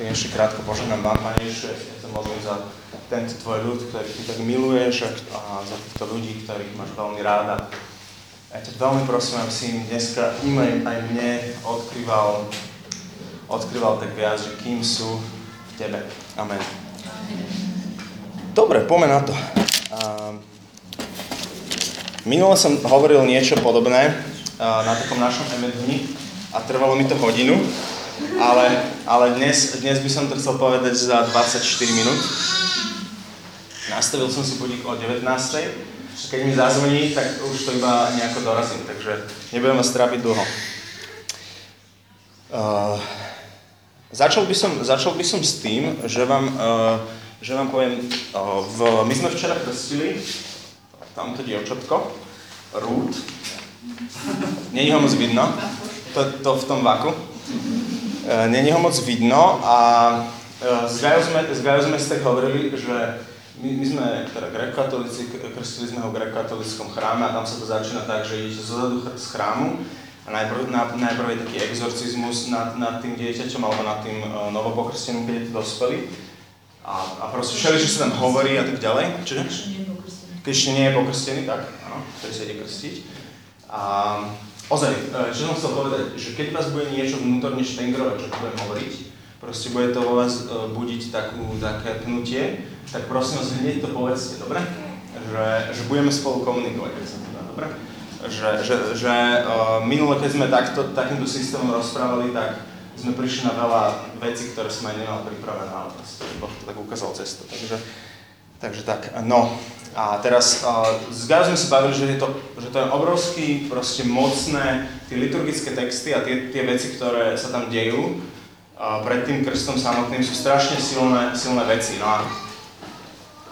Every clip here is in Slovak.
Tak ešte krátko požehnám vám, Pane Ježišu, ja sa modlím za tento tvoj ľud, ktorý ty tak miluješ a za týchto ľudí, ktorých máš veľmi ráda. Ja ťa veľmi prosím, aby si im dneska im aj, mne odkrýval, odkrýval tak viac, že kým sú v tebe. Amen. Dobre, poďme na to. Minule som hovoril niečo podobné na takom našom dni a trvalo mi to hodinu ale, ale dnes, dnes by som to chcel povedať za 24 minút. Nastavil som si budík o 19. Keď mi zazvoní, tak už to iba nejako dorazím, takže nebudem vás trápiť dlho. Uh, začal, by som, začal by som s tým, že vám, uh, že vám poviem, uh, v, my sme včera krstili tamto dievčatko, Rút. Není ho moc vidno, to, to v tom vaku. E, není ho moc vidno a s Gajou sme, s Gajou sme si tak hovorili, že my, my sme teda grekokatolíci, krstili sme ho v grekokatolickom chráme a tam sa to začína tak, že idete zozadu z chrámu a najprv, na, najprv je taký exorcizmus nad, nad tým dieťaťom alebo nad tým uh, novopokrsteným, keď je to dospelý. A, a proste všeli, čo sa tam hovorí a tak ďalej. Čiže? Keď ešte nie je pokrstený, tak áno, ktorý sa ide krstiť. A, Ozaj, e, čo som chcel povedať, že keď vás bude niečo vnútorne štengrovať, čo budem hovoriť, proste bude to vo vás e, budiť takú, také pnutie, tak prosím vás, hneď to povedzte, dobre? Že, že budeme spolu komunikovať, keď sa to dá, dobre? Že, že, že uh, minule, keď sme takto, takýmto systémom rozprávali, tak sme prišli na veľa vecí, ktoré sme aj nemali pripravené, ale proste Boh to tak ukázal cestu. Takže, takže tak, no. A teraz uh, s Gajou sme sa bavili, že je, to, že to je obrovský, proste mocné, tie liturgické texty a tie, tie veci, ktoré sa tam dejú uh, pred tým krstom samotným sú strašne silné, silné veci. No a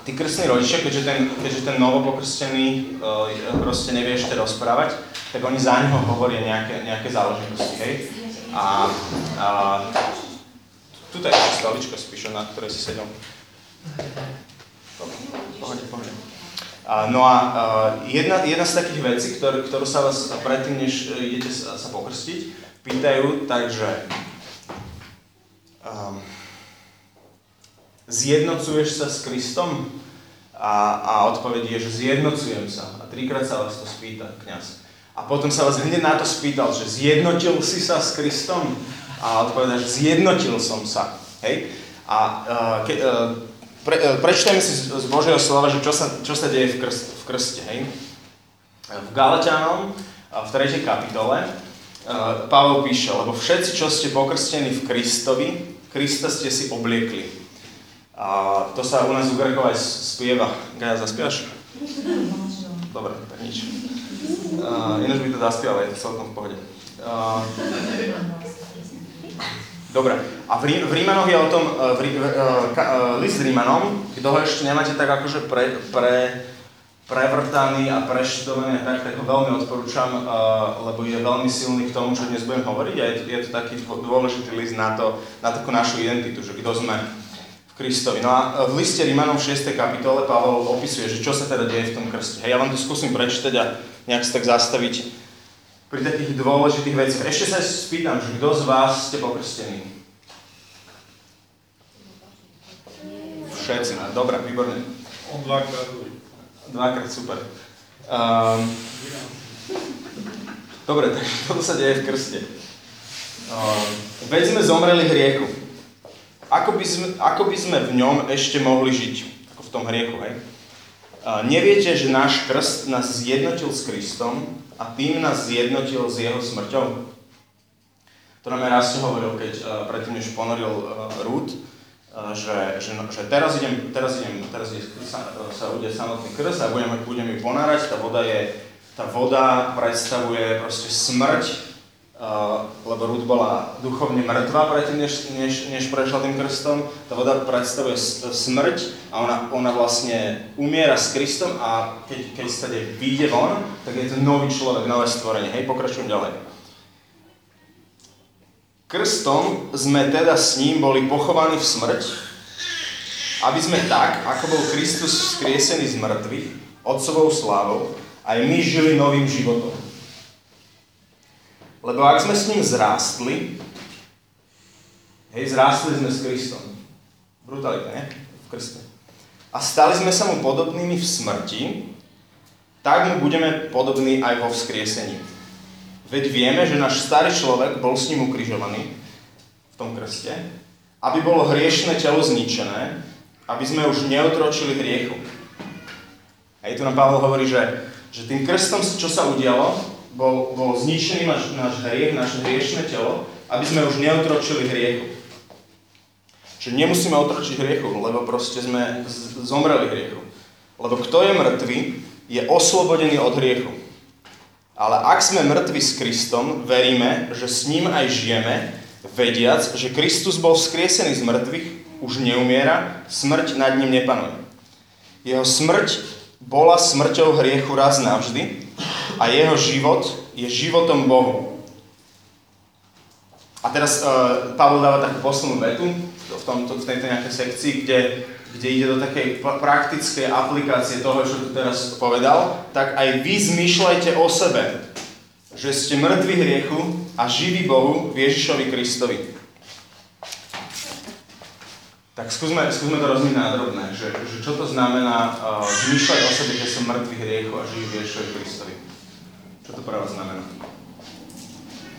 tí krstní rodičia, keďže ten, keďže ten novopokrstený uh, proste nevie ešte rozprávať, tak oni za neho hovoria nejaké, nejaké záležitosti, hej? A, a tu je stolička spíš, na ktorej si sedel. Pohode, pohode. No a jedna, jedna z takých vecí, ktorú, ktorú sa vás predtým, než e, idete sa, sa pokrstiť, pýtajú, takže um, zjednocuješ sa s Kristom? A, a odpoveď je, že zjednocujem sa. A trikrát sa vás to spýta kniaz. A potom sa vás hneď na to spýtal, že zjednotil si sa s Kristom? A odpovedá, že zjednotil som sa. Hej? A uh, ke, uh, pre, e, prečtajme si z, Božieho slova, že čo sa, čo sa deje v, krst, v krste. Hej? V Galatianom, v 3. kapitole, e, Pavel píše, lebo všetci, čo ste pokrstení v Kristovi, Krista ste si obliekli. A to sa u nás u Grekov aj spieva. Gaja, zaspievaš? Dobre, tak nič. Uh, ináč by to zaspieval, je to celkom v pohode. Uh, Dobre, a v, v Rímanoch je o tom, e, v, v, e, ka, e, list Rímanom, kto ho ešte nemáte tak akože pre, pre, prevrtaný a preštudovaný, tak, tak ho veľmi odporúčam, lebo je veľmi silný k tomu, čo dnes budem hovoriť a je to, je to taký dôležitý list na, to, na takú našu identitu, že kto sme v Kristovi. No a v liste Rímanom v 6. kapitole Pavel opisuje, že čo sa teda deje v tom krste. Hej, ja vám to skúsim prečítať a nejak sa tak zastaviť pri takých dôležitých veciach. Ešte sa spýtam, že kto z vás ste pokrstení? Všetci, no, dobre, výborne. On dvakrát. Dvakrát, super. Um, dobre, takže toto sa deje v krste. Um, veď sme zomreli hriechu. Ako by, sme, ako by sme v ňom ešte mohli žiť? Ako v tom hriechu, hej? Uh, neviete, že náš krst nás zjednotil s Kristom a tým nás zjednotil s jeho smrťou. To nám aj raz hovoril, keď uh, predtým, než ponoril uh, Rút, uh, že, že, no, že teraz idem, teraz idem, teraz ide, sa, sa udeje samotný krst a budeme, budeme ju ponárať, tá voda je, tá voda predstavuje proste smrť, Uh, lebo Ruth bola duchovne mŕtva predtým, než, než, než prešla tým krstom. Tá voda predstavuje smrť a ona, ona vlastne umiera s Kristom a keď, keď sa tady vyjde von, tak je to nový človek, nové stvorenie. Hej, pokračujem ďalej. Krstom sme teda s ním boli pochovaní v smrť, aby sme tak, ako bol Kristus skriesený z mŕtvych, otcovou slávou, aj my žili novým životom. Lebo ak sme s ním zrástli, Hej, zrástli sme s Kristom. Brutalita, nie? V Kriste. A stali sme sa mu podobnými v smrti, tak mu budeme podobní aj vo vzkriesení. Veď vieme, že náš starý človek bol s ním ukrižovaný v tom krste, aby bolo hriešne telo zničené, aby sme už neotročili hriechu. A tu nám Pavel hovorí, že, že tým krstom, čo sa udialo, bol, bol zničený náš, náš hriech, naše hriešne telo, aby sme už neotročili hriechu. Čiže nemusíme otročiť hriechu, lebo proste sme zomreli hriechu. Lebo kto je mŕtvy, je oslobodený od hriechu. Ale ak sme mŕtvi s Kristom, veríme, že s ním aj žijeme, vediac, že Kristus bol vzkriesený z mŕtvych, už neumiera, smrť nad ním nepanuje. Jeho smrť bola smrťou hriechu raz navždy a jeho život je životom Bohu. A teraz uh, Pavel dáva takú poslednú vetu v, tomto, v tejto nejakej sekcii, kde, kde ide do takej praktickej aplikácie toho, čo tu teraz povedal, tak aj vy zmýšľajte o sebe, že ste mŕtvi hriechu a živí Bohu v Ježišovi Kristovi. Tak skúsme, skúsme to rozmiť na drobné, že, že čo to znamená uh, zmýšľať o sebe, že som mŕtvy hriechu a živý v Ježišovi Kristovi. Čo to pre vás znamená?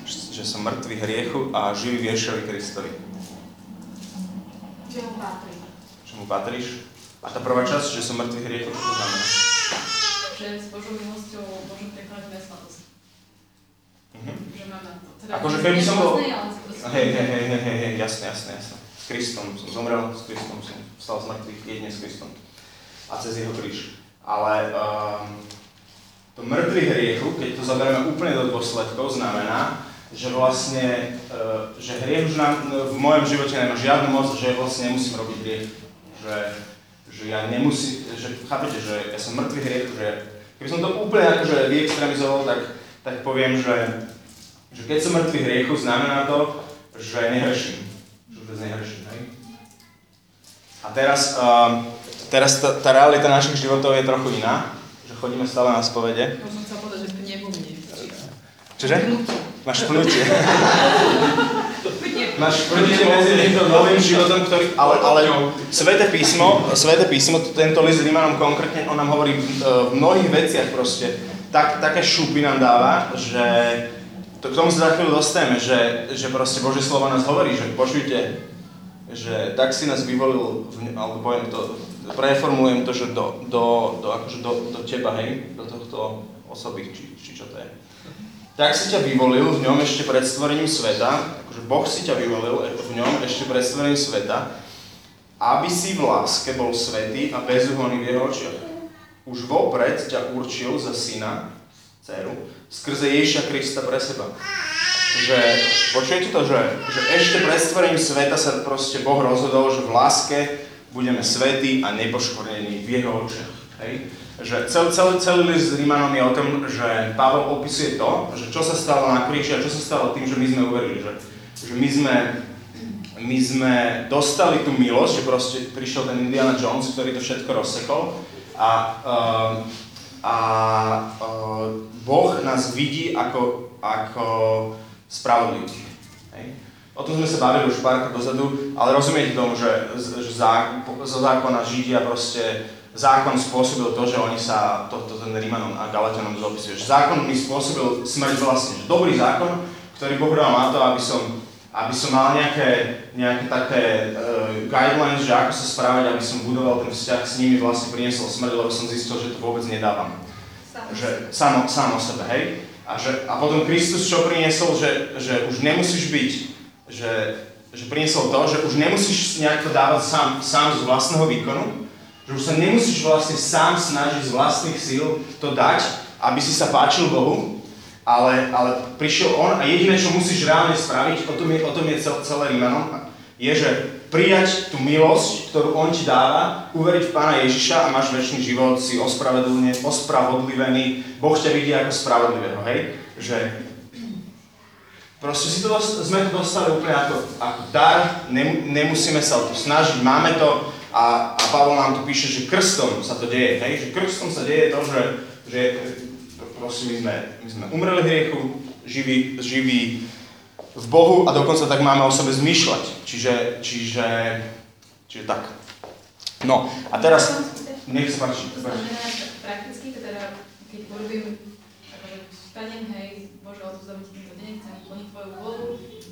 Že som mŕtvy hriechu a živý Ježišovi Kristovi. Čo mu patrí. Čo mu patríš? A tá prvá časť, že som mŕtvy hriechu, čo to znamená? Že s Božou milosťou môžem prekonať nesladosť. Mhm. Že máme to. Teda Akože keby som bol- Hej, hej, hej, hej, hej, hej, jasne, jasne. S Kristom som zomrel, s Kristom som vstal z mŕtvych, jedine s Kristom. A cez jeho kríž. Ale um, to mŕtvy hriechu, keď to zoberieme úplne do dôsledkov, znamená, že vlastne, uh, že hriech už nám, v mojom živote nemá žiadnu moc, že vlastne nemusím robiť hriech. Že, že ja nemusím, že chápete, že ja som mŕtvy hriechu, že keby som to úplne akože vyextremizoval, tak, tak poviem, že, že keď som mŕtvy hriechu, znamená to, že nehreším. Že vôbec nehreším, hej? A teraz, uh, teraz tá, tá realita našich životov je trochu iná, chodíme stále na spovede. Možno chcel povedať, že pne vo mne. Čože? Máš pnutie. Máš pnutie medzi týmto novým životom, ktorý... Ale, ale Sveté písmo, Sveté písmo, tento list Rímanom konkrétne, on nám hovorí v, v mnohých veciach proste. Tak, také šupy nám dáva, že to k tomu sa za chvíľu dostaneme, že, že proste Božie slovo nás hovorí, že počujte, že tak si nás vyvolil, v, alebo poviem to, preformulujem to, že do, do, do, akože do, do teba, hej, do tohto osoby, či, či čo to je. Tak si ťa vyvolil v ňom ešte pred stvorením sveta, akože Boh si ťa vyvolil v ňom ešte pred stvorením sveta, aby si v láske bol svetý a bezúhonný v jeho očiach. Už vopred ťa určil za syna, dceru, skrze Ježiša Krista pre seba. Že, počujete to, že, že ešte pred stvorením sveta sa proste Boh rozhodol, že v láske budeme svetí a nepoškvrnení v jeho očiach. Hej? Že cel, celý, celý list s Rímanom je o tom, že Pavel opisuje to, že čo sa stalo na kríži a čo sa stalo tým, že my sme uverili. Že, že my, sme, my sme dostali tú milosť, že proste prišiel ten Indiana Jones, ktorý to všetko rozsekol a, uh, a uh, Boh nás vidí ako, ako spravodlivých. Hej? O tom sme sa bavili už párkrát dozadu, ale rozumiete tomu, že, že zá, zo zákona Židia proste zákon spôsobil to, že oni sa, to, to ten Rímanom a Galatianom zopisuje, že zákon mi spôsobil smrť vlastne, že dobrý zákon, ktorý Boh dal na to, aby som, aby som mal nejaké, nejaké také uh, guidelines, že ako sa správať, aby som budoval ten vzťah s nimi, vlastne priniesol smrť, lebo som zistil, že to vôbec nedávam. Že sám, sám o sebe, hej? A, že, a potom Kristus čo priniesol, že, že už nemusíš byť, že, že priniesol to, že už nemusíš nejak to dávať sám, sám z vlastného výkonu, že už sa nemusíš vlastne sám snažiť z vlastných síl to dať, aby si sa páčil Bohu, ale, ale prišiel On a jediné, čo musíš reálne spraviť, o tom je, o tom je cel, celé Rímanom, je, že prijať tú milosť, ktorú On ti dáva, uveriť v Pána Ježiša a máš väčší život, si ospravedlivený, Boh ťa vidí ako spravodlivého, hej? Že proste si to, sme to dostali úplne ako, ako dar, nem, nemusíme sa o to snažiť, máme to a, a Pavol nám tu píše, že krstom sa to deje, hej? Že krstom sa deje to, že, že proste my sme, my sme umreli hriechu, živí, živí v Bohu a dokonca tak máme o sebe zmýšľať. Čiže, čiže, čiže tak. No a teraz, nech sa páči. Prakticky teda, keď urobím, akože vstanem, hej, Bože, odvzdám deň, chcem plniť tvoju vôľu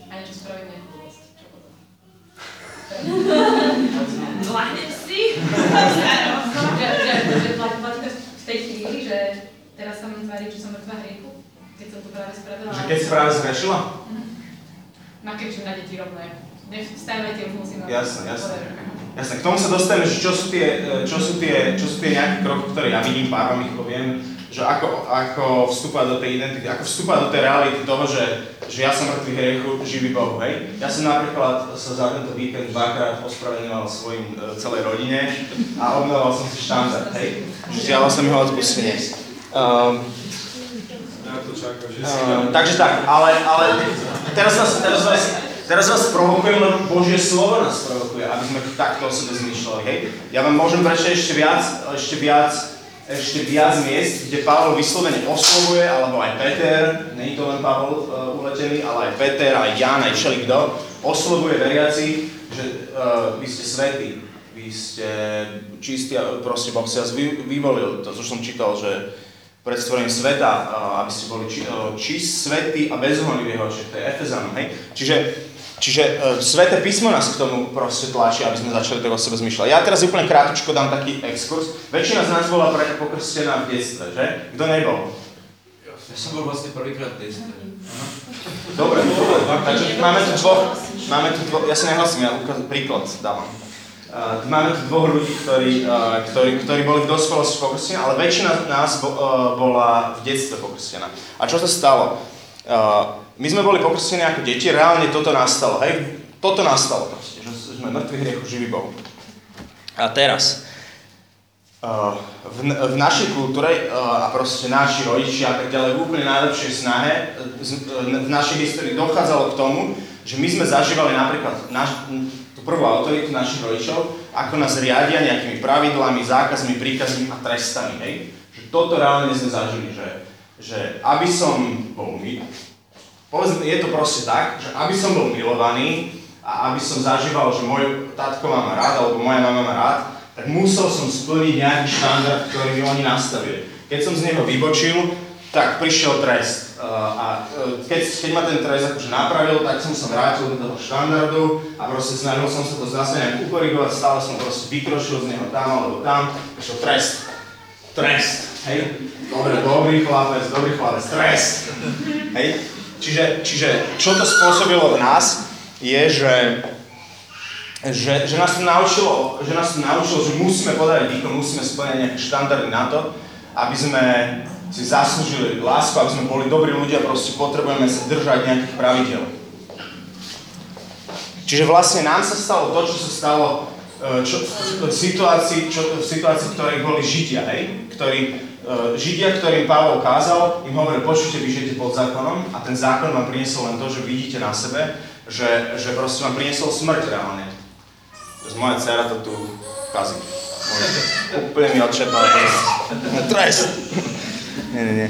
a niečo spravím nejakú blbosť. Čo potom? Zlahnem si? že, že, že platí, v tej chvíli, že teraz sa mám tváriť, že som mŕtva hriechu, keď som to práve spravila. Že keď si práve zrešila? Nakričím na deti rovno, nech vstávajte, už musím... Jasné. Whatever. Jasné, k tomu sa dostaneme, že čo sú tie, čo sú tie, čo sú tie nejaké kroky, ktoré ja vidím, pár vám ich poviem, že ako, ako vstúpať do tej identity, ako vstúpať do tej reality toho, že, že ja som mŕtvý hriechu, živý Boh, hej. Ja som napríklad sa za tento víkend dvakrát ospravedlňoval svojim e, celej rodine a obnoval som si štandard, hej. Žiaľ som ho odpustenie. Um, takže tak, ale, ale teraz vás, teraz vás, teraz vás provokujem, lebo Božie slovo nás provokuje, aby sme takto o sebe zmýšľali, hej. Ja vám môžem prečítať ešte viac, ešte viac, ešte viac miest, kde Pavol vyslovene oslovuje, alebo aj Peter, je to len Pavol uh, uletený, ale aj Peter, aj Jan, aj všeli kto, oslovuje veriaci, že uh, vy ste svätí, vy ste čistí a proste Boh si vás vy, vyvolil. To, čo som čítal, že pred stvorením sveta, uh, aby ste boli či, uh, čist, svetí a bezúhonní v jeho. To je Efezanom, hej? Čiže Čiže uh, Sveté písmo nás k tomu proste tlačí, aby sme začali tak o sebe zmyšľať. Ja teraz úplne krátko dám taký exkurs. Väčšina z nás bola pre, pokrstená v detstve, že? Kto nebol? Ja som bol vlastne prvýkrát v detstve. Dobre, dobre. Takže máme tu dvoch, máme tu dvoch, ja sa nehlasím, ja ukaz, príklad dávam. Uh, máme tu dvoch ľudí, ktorí, uh, ktorí, ktorí boli v dospelosti pokrstená, ale väčšina z nás bo, uh, bola v detstve pokrstená. A čo sa stalo? Uh, my sme boli pokrstení ako deti, reálne toto nastalo, hej? Toto nastalo proste, že sme mŕtvi hriechu, živý Boh. A teraz, uh, v, v našej kultúre uh, a proste naši rodičia a tak ďalej v úplne najlepšej snahe uh, v našej histórii dochádzalo k tomu, že my sme zažívali napríklad naš, tú prvú autoritu našich rodičov, ako nás riadia nejakými pravidlami, zákazmi, príkazmi a trestami, hej? Že toto reálne sme zažili, že, že aby som bol my, Povedzme, je to proste tak, že aby som bol milovaný a aby som zažíval, že môj tatko má rád, alebo moja mama má rád, tak musel som splniť nejaký štandard, ktorý oni nastavili. Keď som z neho vybočil, tak prišiel trest. A keď, keď ma ten trest akože napravil, tak som sa vrátil do toho štandardu a proste snažil som sa to zase nejak ukorigovať, stále som proste vykročil z neho tam alebo tam, prišiel trest. Trest, hej? Dobre, dobrý chlapec, dobrý chlapec, trest. Hej? Čiže, čiže čo to spôsobilo v nás, je, že, že, že, nás to naučilo, že nás to naučilo, že musíme podať výkon, musíme splňať nejaké štandardy na to, aby sme si zaslúžili lásku, aby sme boli dobrí ľudia, proste potrebujeme sa držať nejakých pravidel. Čiže vlastne nám sa stalo to, čo sa stalo e, čo, v, situácii, čo, v situácii, v ktorej boli Židia, hej? ktorí Židia, ktorým Pavol kázal, im hovoril, počujte, vy žijete pod zákonom a ten zákon vám priniesol len to, že vidíte na sebe, že, že proste vám priniesol smrť reálne. Moja dcera to tu kazí. Úplne mi odčerpala trest. Trest! nie, nie, nie.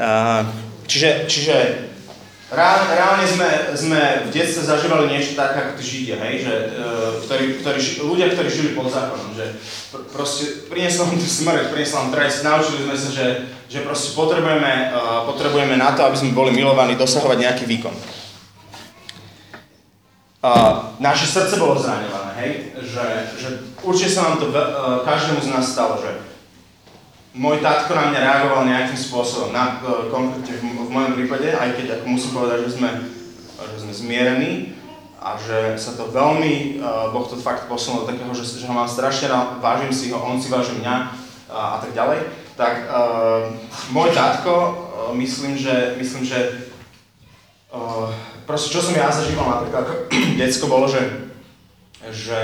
Uh, čiže, čiže reálne sme, sme v detstve zažívali niečo tak, ako tí Židia, hej, že, uh, ktorí, ktorí, ľudia, ktorí žili pod zákonom, že pr- proste prinieslo nám smrť, prinieslo nám trest, naučili sme sa, že, že proste potrebujeme, uh, potrebujeme na to, aby sme boli milovaní, dosahovať nejaký výkon. Uh, naše srdce bolo zraňované, hej, že, že určite sa nám to uh, každému z nás stalo, že môj tatko na mňa reagoval nejakým spôsobom, na, e, konkrétne v, v mojom prípade, aj keď ako musím povedať, že sme, že sme zmierení a že sa to veľmi, uh, Boh to fakt posunul do takého, že, že ho mám strašne rád, vážim si ho, on si váži mňa uh, a tak ďalej, tak uh, môj tatko, uh, myslím, že, myslím, že uh, proste čo som ja zažíval napríklad ako decko bolo, že, že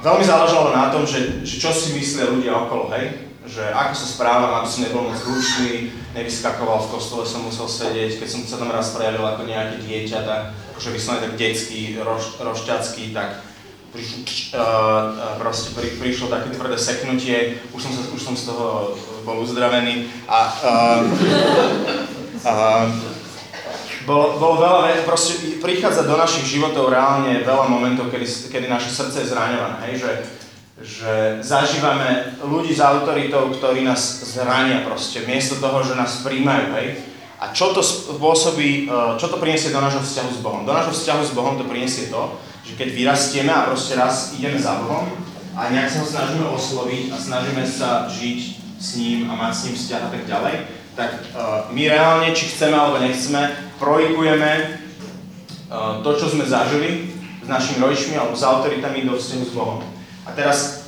Veľmi záležalo na tom, že, že čo si myslia ľudia okolo, hej? Že ako sa správam, aby som nebol moc ručný, nevyskakoval v kostole, som musel sedieť, keď som sa tam raz prejavil ako nejaké dieťa, tak akože vyslovene tak detský, roš, rošťacký, tak prišlo, uh, proste pri, prišlo také tvrdé seknutie, už som, sa, už som z toho bol uzdravený a uh, uh, bolo, bolo veľa proste prichádza do našich životov reálne veľa momentov, kedy, kedy naše srdce je zraňované, hej, že, že zažívame ľudí s autoritou, ktorí nás zrania proste, miesto toho, že nás príjmajú, hej. A čo to spôsobí, e, čo to priniesie do nášho vzťahu s Bohom? Do nášho vzťahu s Bohom to priniesie to, že keď vyrastieme a proste raz ideme za Bohom a nejak sa ho snažíme osloviť a snažíme sa žiť s ním a mať s ním vzťah a tak ďalej, tak uh, my reálne, či chceme alebo nechceme, projikujeme uh, to, čo sme zažili s našimi rodičmi alebo s autoritami do vzťahu s Bohom. A teraz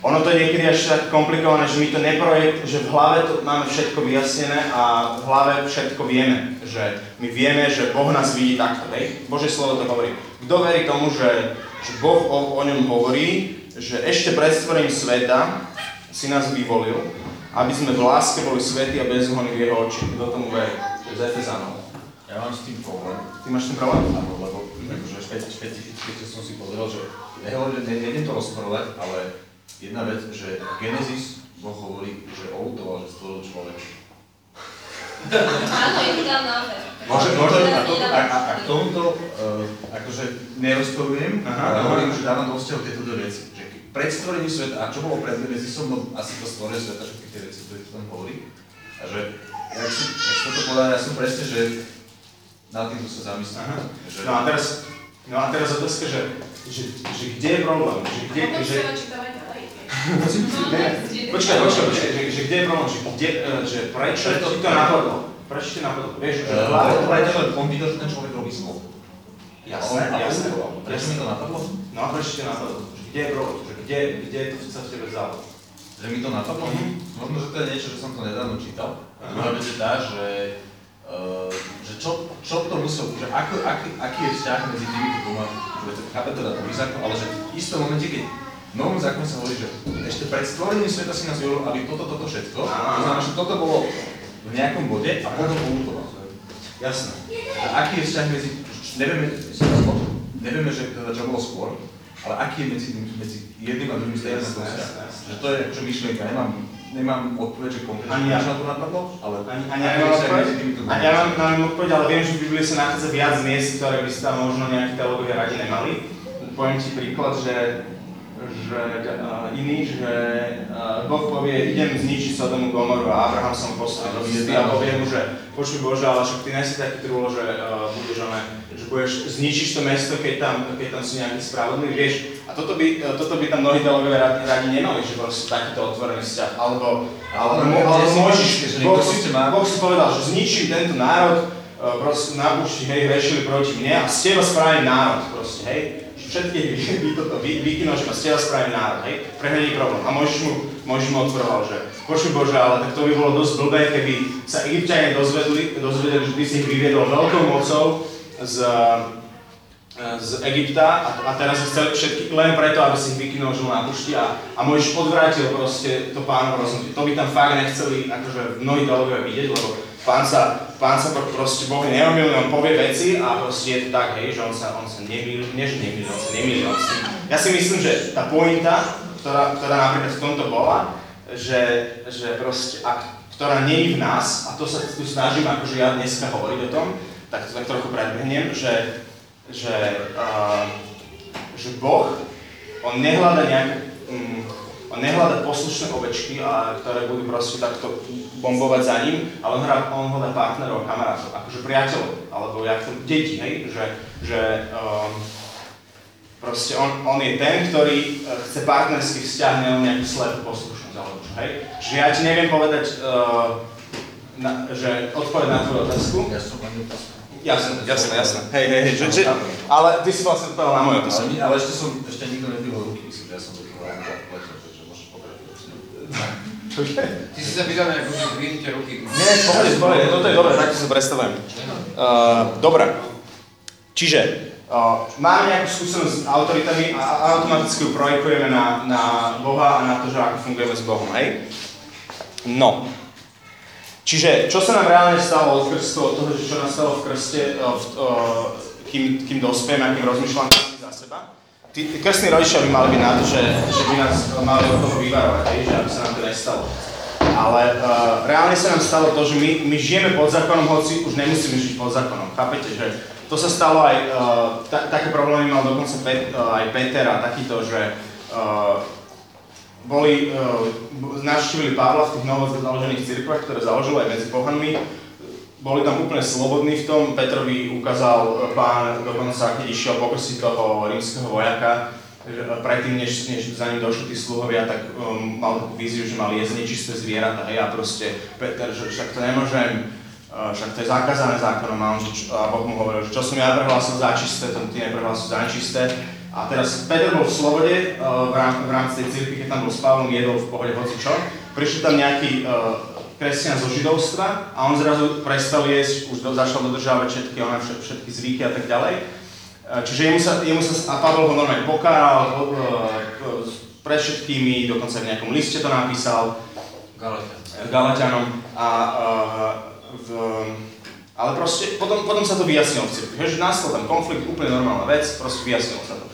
ono to je niekedy až tak komplikované, že my to neprojekt, že v hlave to máme všetko vyjasnené a v hlave všetko vieme. Že my vieme, že Boh nás vidí takto, hej? Bože slovo to hovorí. Kto verí tomu, že, že Boh o, o ňom hovorí, že ešte pred stvorením sveta si nás vyvolil, aby sme v láske boli svetí a bezúhonní v jeho oči. Kto tomu verí? To je z Efezanov. Ja mám s tým problém. Ty máš s tým problém? Áno, lebo akože špeci, špecificky čo som si pozrel, že nehovorím, ne, nejdem to rozprávať, ale jedna vec, že Genesis Boh hovorí, že outoval, že stvoril človek. Áno, je to tam naozaj. Môže, môže, a, to, a, a, a k tomuto uh, akože nerozporujem, ale hovorím, že dávam do vzťahu tieto dve veci. Že pred stvorením sveta, a čo bolo pred Genesisom, no asi to stvorenie sveta, všetky tie veci, ktoré tu tam hovorí. A že, jak si, jak si toto povedal, ja som presne, že nad týmto sa zamyslím. Že, No a teraz, no a teraz otázka, že, že, že kde je problém? Že kde, Potom že. Ne, počkaj, počkaj, počkaj, že, že kde je problém, že, kde, eh, že prečo Preto- ti to napadlo? Prečo ti napadlo? Vieš, že lebo to preto, lebo on videl, že ten človek robí zlo. Jasné, A a jasné. Prečo mi to napadlo? No a prečo ti napadlo? Že kde je problém? Že kde, kde to sa v tebe vzalo? Že mi to napadlo? Mhm. Možno, že to je niečo, že som to nedávno čítal. A druhá vec je tá, že, uh, že čo, čo to musel, že ako, aký, aký je vzťah medzi týmito dvoma, chápe teda nový zákon, ale že v istom momente, keď v novom zákone sa hovorí, že ešte pred stvorením sveta si nás vyvolil, aby toto, toto všetko, to znamená, že toto bolo v nejakom bode a potom poutoval. Jasné. A aký je vzťah medzi, nevieme, nevieme, že teda čo bolo skôr, ale aký je medzi, medzi jedným a druhým vzťah. Že to je akože myšlienka, nemám, nemám odpoveď, že konkrétne, Ani ja. na to napadlo, ale Ani, ani týmito Ani ja mám, mám odpoveď, ale viem, že v Biblii sa nachádza viac miest, ktoré by si tam možno nejakí teológovia radi nemali. Poviem ti príklad, že že uh, iný, že uh, Boh povie, idem zničiť Sodomu Gomoru a Abraham som postavil do a povie mu, že počuj Bože, ale však ty nesi taký trúlo, že uh, budeš oné, budeš, zničíš to mesto, keď tam, keď tam sú nejakí spravodliví, vieš. A toto by, toto by tam mnohí teológovia radi, radi nemali, že proste takýto otvorený vzťah. Alebo, alebo, alebo si môžeš, boh si, boh si povedal, že zničím tento národ, uh, proste na púšti, hej, hrešili proti mne a z teba spravím národ, proste, hej. Všetkých vy, vy, toto vy, že ma z teba spravím národ, hej. Pre mňa nie je problém. A môžeš mu, môžeš mu odporoval, že počuj Bože, ale tak to by bolo dosť blbé, keby sa Egyptiania dozvedeli, dozvedeli, že ty si ich vyviedol veľkou mocou z, z Egypta a, a teraz ich chceli všetky len preto, aby si ich vykynul žil na pušti a, a môžeš odvrátil proste to pánovo rozhodnutie. To by tam fakt nechceli akože mnohí teológovia vidieť, lebo pán sa, pán sa pro- proste Boh je neomilný, on povie veci a proste je to tak, hej, že on sa, on sa nemýli, nie že nemýli, on sa nemýli, on si, ja si myslím, že tá pointa, ktorá, ktorá napríklad v tomto bola, že, že proste, ak, ktorá nie je v nás, a to sa tu snažím akože ja dneska hovoriť o tom, tak to tak trochu predbehnem, že, že, uh, že Boh, on nehľada nejaké, um, on nehľada poslušné ovečky, a, ktoré budú proste takto bombovať za ním, ale on, hľadá, on hľadá partnerov, kamarátov, akože priateľov, alebo jak to deti, hej, že, že um, proste on, on je ten, ktorý eh, chce partnerský vzťah, nielen nejakú slepú poslušnosť, alebo čo, hej. Čiže ja ti neviem povedať, uh, na, že odpoveď na tvoju otázku, Ja som ani otázka. Jasné, jasné, jasné. Hej, hej, hej, že, že, ale ty si vlastne odpovedal na moju Ale, otázku. ale ešte som, ešte nikto nedvihol ruky, myslím, že ja som do toho len zapletel, takže môžeš pokračovať. Čože? Ty si sa pýtal na nejakú, že zdvihnite ruky. Nie, pohode, pohode, toto je dobré, takto sa predstavujem. Uh, dobre. Čiže uh, máme nejakú skúsenosť s autoritami a a automaticky ju projekujeme na, na Boha a na to, že ako fungujeme s Bohom, hej? No. Čiže, čo sa nám reálne stalo od krstu, od toho, že čo nás stalo v krste, uh, v, uh, kým, kým dospieme a kým rozmýšľame sami za seba? Tí, tí krstní rodičia by mali byť na to, že, že by nás mali od toho vyvarovať, že aby sa nám to nestalo. Ale uh, reálne sa nám stalo to, že my, my žijeme pod zákonom, hoci už nemusíme žiť pod zákonom. Chápete, že to sa stalo aj, uh, ta, také problémy mal dokonca Pet, uh, aj Peter a takýto, že uh, boli, uh, navštívili Pavla v tých novozaložených cirkvách, ktoré založil aj medzi pohanmi. Boli tam úplne slobodní v tom. Petrovi ukázal pán dokonca, keď išiel pokrsiť toho rímskeho vojaka, že predtým, než, než za ním došli tí sluhovia, tak um, mal takú víziu, že mali jesť nečisté zvieratá. A proste Peter, že však to nemôžem, však to je zakázané zákonom. A Boh mu hovoril, že čo som ja prehlásil za čisté, to ty neprehlásil za nečisté. A teraz Peter bol v slobode uh, v, rám, v rámci tej cirkvi, keď tam bol s Pavlom, jedol v pohode hoci čo. Prišli tam nejaký uh, kresťan zo židovstva a on zrazu prestal jesť, už do, začal dodržávať všetky, one, všetky zvyky a tak ďalej. Čiže jemu sa, jemu sa, a Pavel ho normálne pokáral pre všetkými, dokonca v nejakom liste to napísal. Galatianom. A, v, ale proste, potom, potom sa to vyjasnilo v cirkvi. Že nastal tam konflikt, úplne normálna vec, proste vyjasnilo sa to.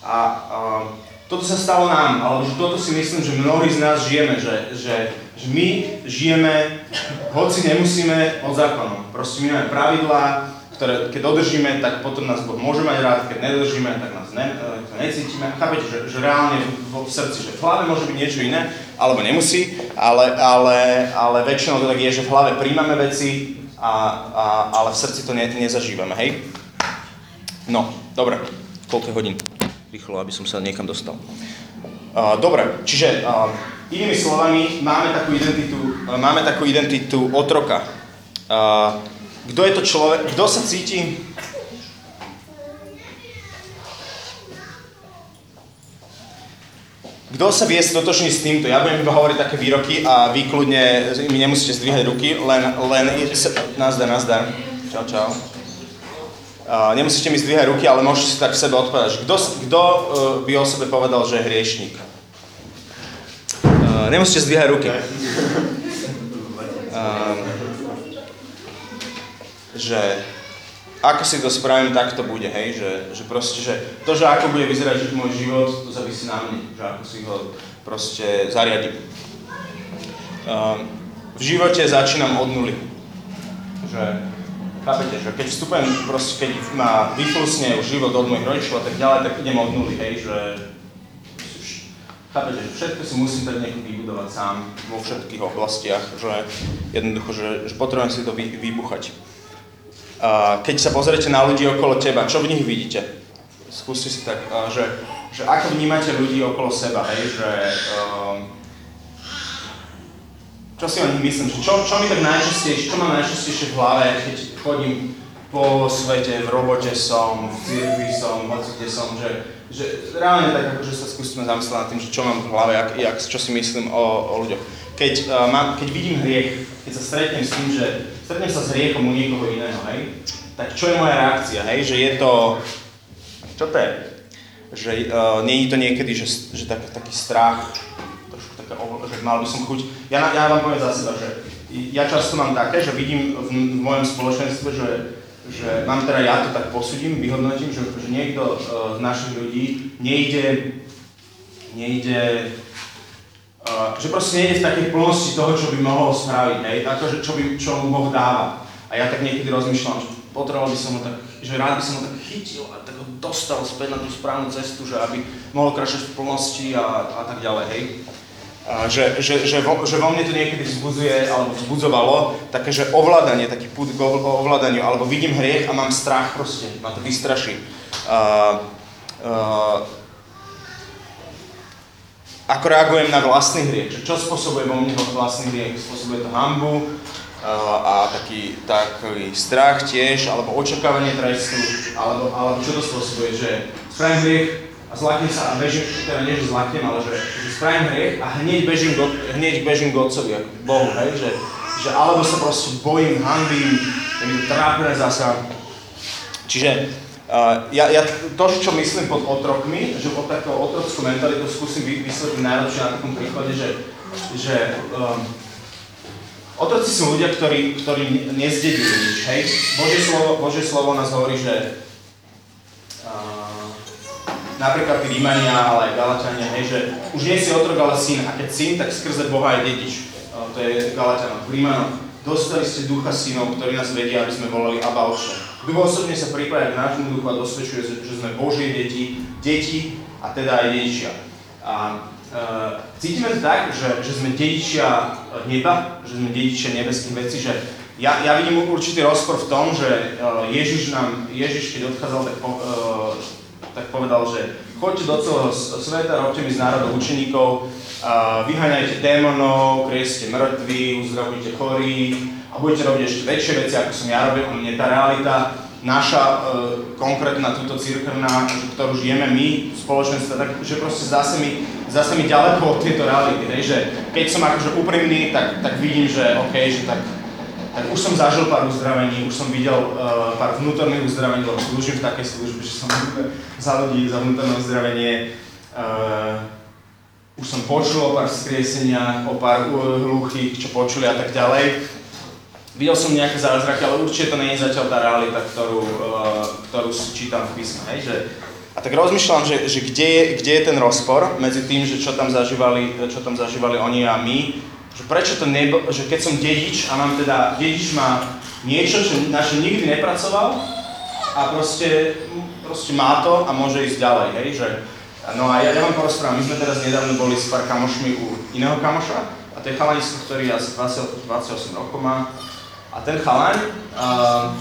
A, a toto sa stalo nám, alebo že toto si myslím, že mnohí z nás žijeme, že, že, že my žijeme, hoci nemusíme pod zákonom. Proste my máme pravidlá, ktoré keď dodržíme, tak potom nás Boh môže mať rád, keď nedržíme, tak nás ne, e, to necítime. Chápete, že, že reálne v, v srdci, že v hlave môže byť niečo iné, alebo nemusí, ale, ale, ale väčšinou to tak je, že v hlave príjmame veci, a, a, ale v srdci to ne, nezažívame, hej? No, dobre, koľko hodín? Rýchlo, aby som sa niekam dostal. Uh, dobre, čiže inými slovami, máme takú identitu, uh, máme takú identitu otroka. Kto je to človek? Kto sa cíti? Kto sa vie stotočný s týmto? Ja budem iba hovoriť také výroky a vy kľudne mi nemusíte zdvíhať ruky, len, len nazdar, nazdar. Čau, čau. Uh, nemusíte mi zdvíhať ruky, ale môžete si tak v sebe odpovedať. Kto, kto uh, by o sebe povedal, že je hriešník? Uh, nemusíte zdvíhať ruky. Že ako si to spravím, tak to bude, hej, že, že proste, že to, že ako bude vyzerať môj život, to závisí na mne, že ako si ho proste zariadím. V živote začínam od nuly. Že, chápete, že keď vstupujem, proste, keď ma vyflusne život od mojich rodičov a tak ďalej, tak idem od nuly, hej, že chápete, že všetko si musím tak nejako vybudovať sám vo všetkých oblastiach, že jednoducho, že, že potrebujem si to vy, vybuchať keď sa pozriete na ľudí okolo teba, čo v nich vidíte? Skúste si tak, že, že ako vnímate ľudí okolo seba, hej, že um, čo si o nich myslím, čo, čo mi tak najčastejšie, čo mám najčastejšie v hlave, keď chodím po svete, v robote som, v cirkvi som, hoci kde som, že, že reálne tak akože sa skúsime zamyslieť nad tým, že čo mám v hlave, jak, jak, čo si myslím o, o ľuďoch. Keď, uh, mám, keď vidím hriech, keď sa stretnem s tým, že stretnem sa s hriechom u niekoho iného, hej, tak čo je moja reakcia, hej, že je to, čo to je? Že uh, nie je to niekedy, že, že tak, taký strach, také, že mal by som chuť. Ja, ja vám poviem za seba, že ja často mám také, že vidím v, v mojom spoločenstve, že, že mám teda ja to tak posudím, vyhodnotím, že, že niekto uh, z našich ľudí nejde, nejde Uh, že proste nejde v takej plnosti toho, čo by mohol spraviť, hej, že čo, by, čo mu Boh dáva. A ja tak niekedy rozmýšľam, že potreboval by som ho tak, že rád by som ho tak chytil a tak ho dostal späť na tú správnu cestu, že aby mohol kračať v plnosti a, a tak ďalej, hej. Že, že, že, vo, že vo mne to niekedy vzbudzuje, alebo vzbudzovalo, také, že ovládanie, taký put k ovládaniu, alebo vidím hriech a mám strach proste, ma to vystraší. Uh, uh, ako reagujem na vlastný hriech, čo, spôsobuje vo mne vlastný hriech, spôsobuje to hambu a taký, taký strach tiež, alebo očakávanie trestu, alebo, alebo čo to spôsobuje, že spravím hriech a zlaknem sa a bežím, teda nie, že zlaknem, ale že, že spravím hriech a hneď bežím, go, hneď bežím k Otcovi, ako k Bohu, hej, že, že alebo sa proste bojím, hanbím, je mi trápne zasa. Čiže Uh, ja, ja to, čo myslím pod otrokmi, že pod takou otrockú mentalitu skúsim vysvetliť najlepšie na takom príklade, že, že um, otroci sú ľudia, ktorí, ktorí nezdedili nič, hej? Božie slovo, Božie slovo nás hovorí, že uh, napríklad tí Rímania, ale aj Galatiania, hej, že už nie si otrok, ale syn, a keď syn, tak skrze Boha je dedič. To je Galatianov, Rímanov, dostali ste ducha synov, ktorí nás vedia, aby sme volali Abba Otče. Duch osobne sa pripája k nášmu duchu a dosvedčuje, že sme Božie deti, deti a teda aj dedičia. A uh, cítime to tak, že, že sme dedičia neba, že sme dedičia nebeských vecí, že ja, ja vidím určitý rozpor v tom, že uh, Ježiš nám, Ježiš keď odchádzal, tak, po, uh, tak povedal, že choďte do celého sveta, robte mi z národov učeníkov, vyháňajte démonov, krieste mŕtvi, uzdravujte chorých a budete robiť ešte väčšie veci, ako som ja robil, nie tá realita. Naša uh, konkrétna túto církevná, ktorú žijeme my v spoločenstve, tak že proste zdá sa mi, zdá sa mi ďaleko od tejto reality, hej, že keď som akože úprimný, tak, tak vidím, že OK, že tak tak už som zažil pár uzdravení, už som videl uh, pár vnútorných uzdravení, lebo slúžim v takej službe, že som za ľudí, za vnútorné uzdravenie. Uh, už som počul o pár skrieseniach, o pár hluchých, čo počuli a tak ďalej. Videl som nejaké zázraky, ale určite to nie je zatiaľ tá realita, ktorú, uh, ktorú čítam v písme. Hej? Že, a tak rozmýšľam, že, že kde, je, kde je ten rozpor medzi tým, že čo tam zažívali, čo tam zažívali oni a my, že prečo to nebo, že keď som dedič a mám teda, dedič má niečo, čo, na čo nikdy nepracoval a proste, proste má to a môže ísť ďalej, hej, že No a ja, ja vám porozprávam, my sme teraz nedávno boli s pár kamošmi u iného kamoša a to je chalanisko, ktorý asi 20, 28 rokov má. A ten chalan, uh,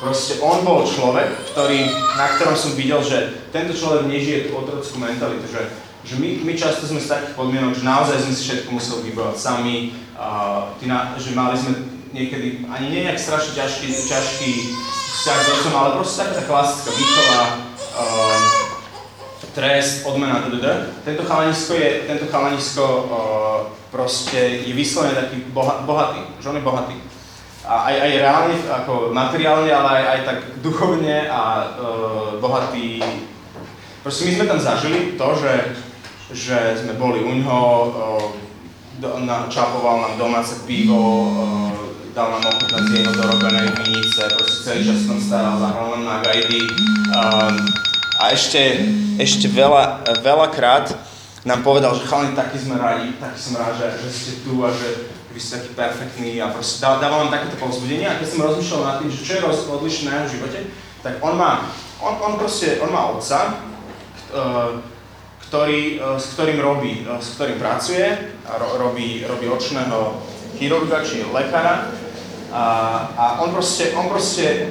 proste on bol človek, ktorý, na ktorom som videl, že tento človek nežije tú otrockú mentalitu, že že my, my často sme z takých podmienok, že naozaj sme si všetko museli vybojovať sami, uh, na, že mali sme niekedy ani nejak strašne ťažký, ťažký vzťah s otcom, ale proste taká tá klasická výchova, uh, trest, odmena, tdd. Tento chalanisko je, tento chalanisko uh, proste je vyslovene taký boha, bohatý, že on je bohatý. A aj, aj reálne, ako materiálne, ale aj, aj tak duchovne a uh, bohatý. Proste my sme tam zažili to, že že sme boli u ňoho, čapoval nám domáce pivo, dal nám ochutnať z jeho dorobenej vinice, proste celý čas som staral, zahral len na gajdy. A ešte, ešte veľa, veľakrát nám povedal, že chalani, taký sme radi, taký som rád, že, že ste tu a že vy ste taký perfektní a proste dával nám takéto povzbudenie a keď som rozmýšľal nad tým, že čo je odlišné na jeho živote, tak on má, on, on proste, on má otca, ktorý, e, s ktorým robí, e, s ktorým pracuje, ro, robí, robí očného chirurga či lekára a, a on, proste, on proste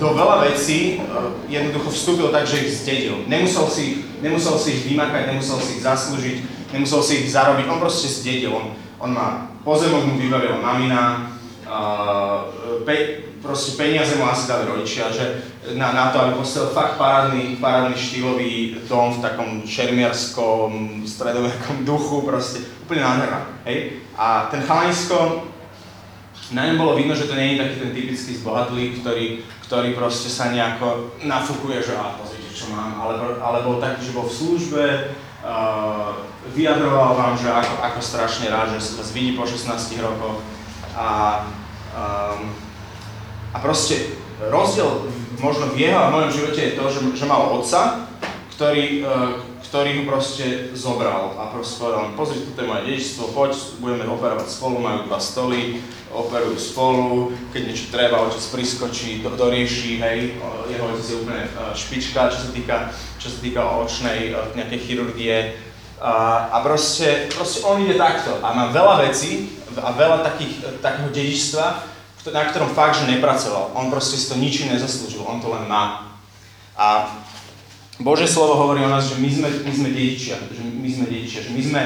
do veľa vecí e, jednoducho vstúpil tak, že ich zdedil. Nemusel si, nemusel si ich vymakať, nemusel si ich zaslúžiť, nemusel si ich zarobiť, on proste zdedil. On, on má pozemok mu vybavila mamina, uh, pe, proste peniaze mu asi dali rodičia, že na, na to, aby postavil fakt parádny, parádny štýlový dom v takom šermiarskom, stredovekom duchu, proste úplne nádherná, hej. A ten chalanisko, na ňom bolo vidno, že to nie je taký ten typický zbohatlík, ktorý, ktorý proste sa nejako nafúkuje, že a pozrite, čo mám, ale, ale bol taký, že bol v službe, uh, vyjadroval vám, že ako, ako strašne rád, že sa vidí po 16 rokoch a um, a proste rozdiel možno v jeho a mojom živote je to, že, že mal otca, ktorý, e, ktorý ho proste zobral a proste povedal, pozri, toto je moje dedičstvo, poď, budeme operovať spolu, majú dva stoly, operujú spolu, keď niečo treba, otec priskočí, do, dorieši, hej, jeho otec je úplne e, špička, čo sa týka, čo sa týka očnej e, nejakej chirurgie. A, a proste, proste on ide takto a má veľa vecí a veľa takých, takého dedičstva, na ktorom fakt, že nepracoval. On proste si to ničím nezaslúžil, on to len má. A Bože slovo hovorí o nás, že my sme, my sme dedičia, že my sme dedičia, že my sme,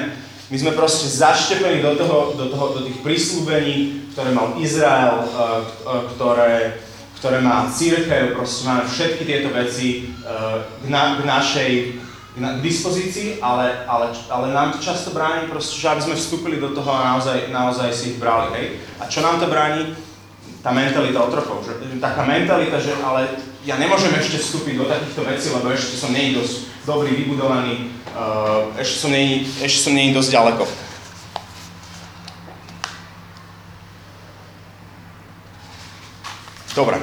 my sme proste zaštepení do, toho, do, toho, do tých prísľubení, ktoré mal Izrael, eh, eh, ktoré, ktoré má církev, proste máme všetky tieto veci eh, k, na, k našej k dispozícii, ale, ale, ale nám to často bráni, proste, že aby sme vstúpili do toho a naozaj, naozaj si ich brali. Hej? A čo nám to bráni? Tá mentalita otrokov, že taká mentalita, že ale ja nemôžem ešte vstúpiť do takýchto vecí, lebo ešte som nie dosť dobrý, vybudovaný, uh, ešte som nie dosť ďaleko. Dobre,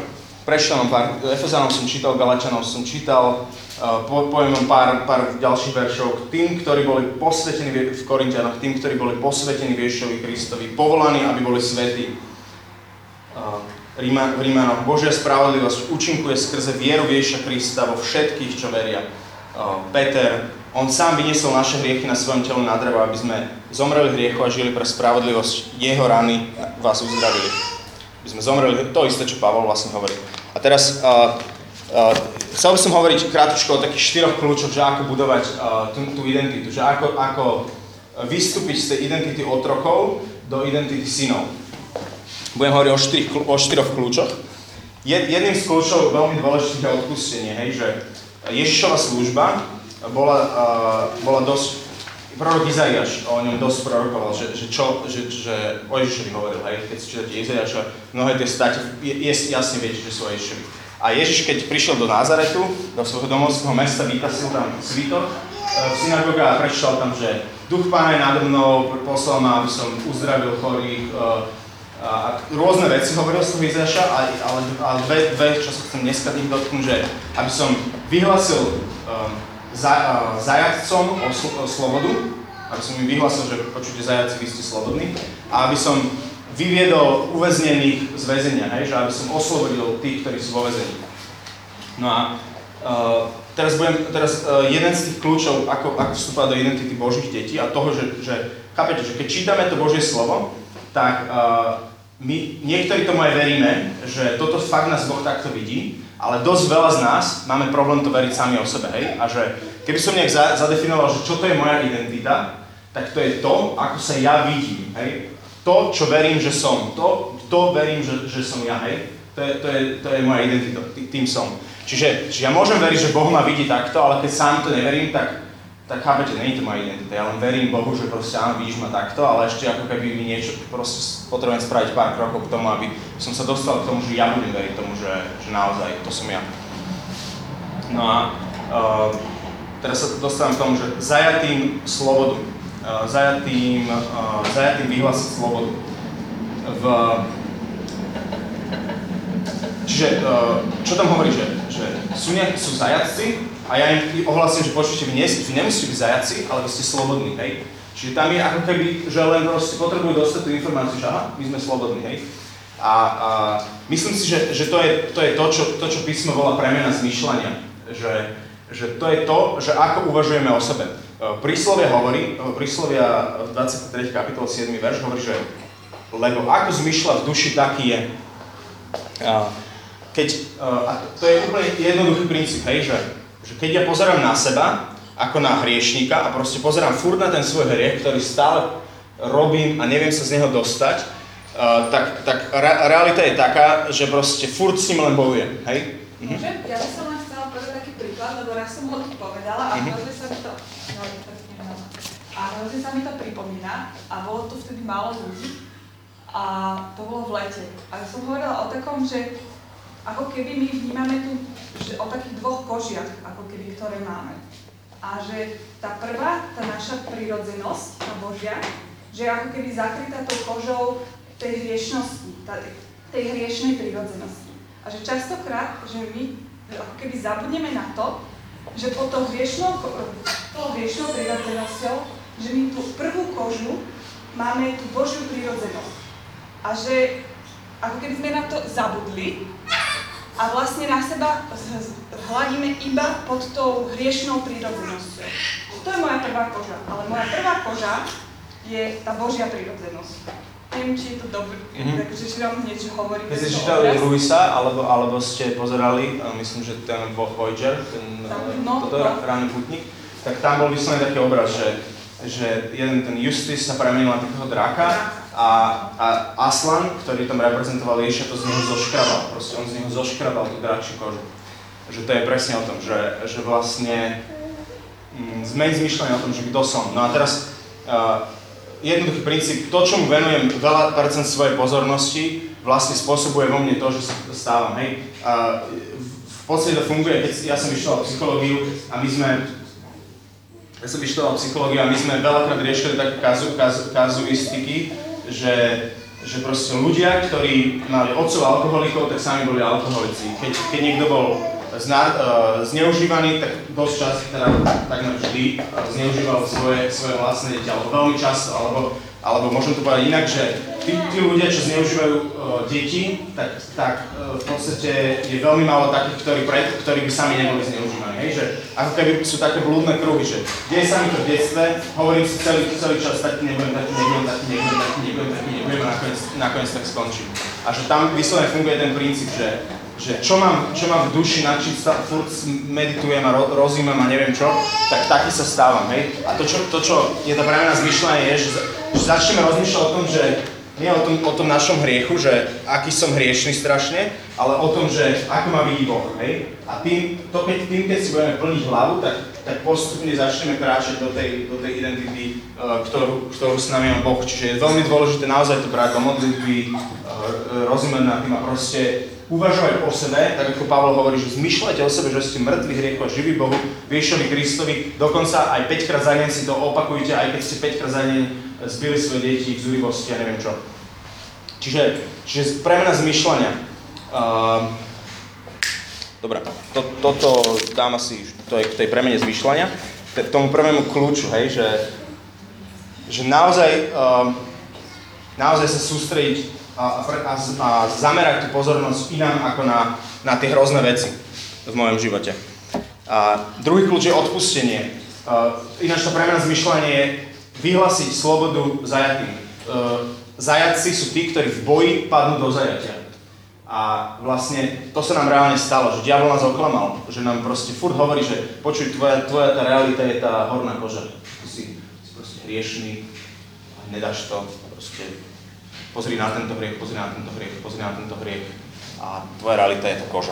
vám pár, Efezanom som čítal, Galačanom som čítal, uh, po, poviem vám pár, pár ďalších veršov. Tým, ktorí boli posvetení v Korintianoch, tým, ktorí boli posvetení Viešovi Kristovi, povolaní, aby boli svetí. Uh, Ríma, Rímanoch, Božia spravodlivosť účinkuje skrze vieru Ježiša Krista vo všetkých, čo veria. Uh, Peter, on sám vyniesol naše hriechy na svojom telu na drevo, aby sme zomreli hriechu a žili pre spravodlivosť. Jeho rany vás uzdravili. Aby sme zomreli, to isté, čo Pavol vlastne hovorí. A teraz uh, uh, chcel by som hovoriť krátko o takých štyroch kľúčoch, že ako budovať uh, tú, tú identitu, že ako, ako vystúpiť z tej identity otrokov do identity synov. Budem hovoriť o, štyri, o štyroch kľúčoch. Jedným z kľúčov veľmi dôležitých je odpustenie, hej, že Ježišova služba bola, uh, bola dosť, prorok Izaiáš o ňom dosť prorokoval, že, že, čo, že, že o Ježišovi hovoril, hej, keď si čítate Izaiáša, mnohé tie státe, je, jasne viete, že sú o Ježišovi. A Ježiš, keď prišiel do Názaretu, do svojho domovského mesta, vytasil tam svitok v synagóge a prečítal tam, že Duch Pána je nado mnou, poslal ma, aby som uzdravil chorých, a rôzne veci hovoril som Izaša, ale, ale dve, dve, čo sa chcem dneska tým dotknúť, že aby som vyhlasil um, za, uh, zajacom o, sl- o slobodu, aby som im vyhlasil, že počujte zajaci, vy ste slobodní, a aby som vyviedol uväznených z väzenia, hej, že aby som oslobodil tých, ktorí sú vo väzení. No a uh, teraz budem, teraz uh, jeden z tých kľúčov, ako, ako vstúpať do identity Božích detí a toho, že, že chápete, že keď čítame to Božie slovo, tak uh, my niektorí tomu aj veríme, že toto fakt nás Boh takto vidí, ale dosť veľa z nás máme problém to veriť sami o sebe, hej? A že keby som nejak za, zadefinoval, že čo to je moja identita, tak to je to, ako sa ja vidím, hej? To, čo verím, že som, to, to verím, že, že som ja, hej? To je, to je, to je moja identita, tým som. Čiže, čiže ja môžem veriť, že Boh ma vidí takto, ale keď sám to neverím, tak tak chápete, není to moja identita. Ja len verím Bohu, že proste áno, vidíš ma takto, ale ešte ako keby mi niečo, proste potrebujem spraviť pár krokov k tomu, aby som sa dostal k tomu, že ja budem veriť tomu, že, že naozaj to som ja. No a uh, teraz sa dostávam k tomu, že zajatým slobodu, uh, zajatým, uh, zajatým vyhlasiť slobodu. V, čiže, uh, čo tam hovorí, že, že sú, nejakí, sú zajatci, a ja im ohlasím, že počujte, vy, nie, vy nemusíte byť zajaci, ale vy ste slobodní, hej. Čiže tam je ako keby, že len proste potrebujú dostať tú informáciu, že aha, my sme slobodní, hej. A, a myslím si, že, že to, je, to je to, čo, to, čo písmo volá premena zmyšľania. Že, že to je to, že ako uvažujeme o sebe. Príslovia hovorí, príslovia 23. kapitol 7. verš hovorí, že lebo ako zmyšľa v duši, taký je. Keď, a to je úplne jednoduchý princíp, hej, že že keď ja pozerám na seba, ako na hriešníka a proste pozerám furt na ten svoj hriech, ktorý stále robím a neviem sa z neho dostať, uh, tak, tak re- realita je taká, že proste furt s ním len bojujem, hej? Mhm. Ja by som len chcela povedať taký príklad, lebo raz som ho tu povedala a mhm. hrozne sa mi to, no, a hrozne sa mi to pripomína a bolo tu vtedy málo ľudí a to bolo v lete. A som hovorila o takom, že ako keby my vnímame tu že o takých dvoch kožiach, ako keby, ktoré máme. A že tá prvá, tá naša prírodzenosť, tá Božia, že je ako keby zakrytá tou kožou tej hriešnosti, tej hriešnej prírodzenosti. A že častokrát, že my ako keby zabudneme na to, že pod tou hriešnou, tou hriešnou prírodzenosťou, že my tú prvú kožu máme tú Božiu prírodzenosť. A že ako keby sme na to zabudli a vlastne na seba hladíme iba pod tou hriešnou prírodzenosťou. To je moja prvá koža, ale moja prvá koža je tá Božia prírodzenosť. Neviem, či je to dobré, mm-hmm. takže či vám niečo hovorí. Keď ste čítali Luisa, alebo, alebo ste pozerali, myslím, že ten Voyager, ten no, toto, no. ranný putník, tak tam bol vyslovený taký obraz, že, že jeden ten Justis sa premenil na takého draka a, a Aslan, ktorý tam reprezentoval Ježiša, to z neho zoškrabal. Proste on z neho zoškrabal tú dračiu kožu. Že to je presne o tom, že, že vlastne mm, zmyšľanie o tom, že kto som. No a teraz uh, jednoduchý princíp, to, čomu venujem veľa percent svojej pozornosti, vlastne spôsobuje vo mne to, že sa stávam. Hej. Uh, v podstate to funguje, keď ja som vyštudoval psychológiu a my sme ja som vyštudoval psychológiu a my sme veľakrát riešili také kazu, kazu, kazuistiky, že že proste ľudia, ktorí mali otcov alkoholikov, tak sami boli alkoholici. Keď, keď niekto bol zna, uh, zneužívaný, tak dosť čas, teda takmer vždy, uh, zneužíval svoje, svoje vlastné deti, alebo veľmi často, alebo, alebo môžem to povedať inak, že tí, tí ľudia, čo zneužívajú uh, deti, tak, tak uh, v podstate je veľmi málo takých, ktorí, pre, ktorí by sami neboli zneužívaní. Hej? Že ako keby sú také blúdne kruhy, že deje sa mi to v detstve, hovorím si celý, celý čas, taký nebudem, taký nebudem, taký nebudem, taký nebudem, taký nebudem a nakoniec, nakoniec tak skončím. A že tam vyslovene funguje ten princíp, že že čo mám, čo mám v duši, nad čím sa furt meditujem a ro, rozímam a neviem čo, tak taký sa stávam, hej. A to, čo, to, čo je to pre mňa zmyšľanie, je, že, že začneme rozmýšľať o tom, že nie o tom, o tom našom hriechu, že aký som hriešný strašne, ale o tom, že ako ma vidí Boh, hej? A tým, to, keď, tým, keď si budeme plniť hlavu, tak, tak postupne začneme kráčať do tej, do tej identity, uh, ktorú, ktorú s nami má Boh. Čiže je veľmi dôležité naozaj to brať do modlitby, uh, rozumieť nad tým a proste uvažovať o sebe, tak ako Pavol hovorí, že zmyšľajte o sebe, že ste mŕtvi hriechu a živí Bohu, Viešovi Kristovi, dokonca aj 5 krát za deň si to opakujte, aj keď ste 5 krát za deň zbili svoje deti v zúrivosti a neviem čo. Čiže, čiže premena zmyšľania. Uh, Dobre, to, toto dám asi, to je k tej premene zmyšľania, k tomu prvému kľúču, hej, že, že naozaj, uh, naozaj sa sústrediť a, a, a zamerať tú pozornosť inám ako na, na tie hrozné veci v mojom živote. A druhý kľúč je odpustenie. Uh, ináč to pre mňa zmyšľanie je vyhlásiť slobodu zajatým. Uh, zajatci sú tí, ktorí v boji padnú do zajatia. A vlastne to sa nám reálne stalo, že diabol nás oklamal, že nám proste furt hovorí, že počuj, tvoja, tvoja tá realita je tá horná koža. Ty si, si proste hriešný, nedáš to, proste pozri na tento hriech, pozri na tento hriech, pozri na tento hriech a tvoja realita je tá koža,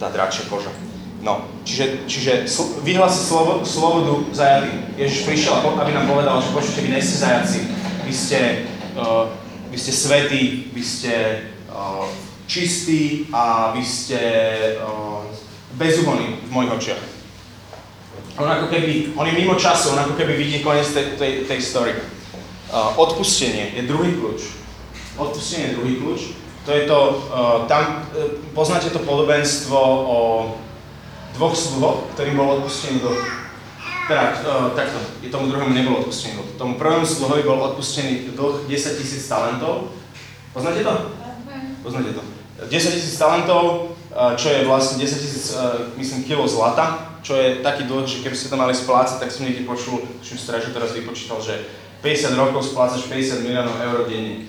tá dračia koža. No, čiže, čiže sl- vyhlási slovo, slobodu zajatým. Ježiš prišiel, aby nám povedal, že počujte, vy nie ste zajaci, vy ste, uh, vy ste svetí, vy ste čistí a vy ste uh, bezúhonní v mojich očiach. On ako keby, on je mimo času, on ako keby vidí koniec tej, tej, tej story. Odpustenie je druhý kľúč. Odpustenie je druhý kľúč. To je to, tam uh, poznáte to podobenstvo o dvoch sluhoch, ktorým bol odpustený dlh. Teda, takto, tomu druhému nebol odpustený dlh. Tomu prvému sluhovi bol odpustený dlh 10 tisíc talentov. Poznáte to? Poznáte to. 10 tisíc talentov, čo je vlastne 10 tisíc, myslím, kilo zlata, čo je taký dlh, že keby ste to mali splácať, tak som niekde počul, čím stražu teraz vypočítal, že 50 rokov splácaš 50 miliónov eur denne.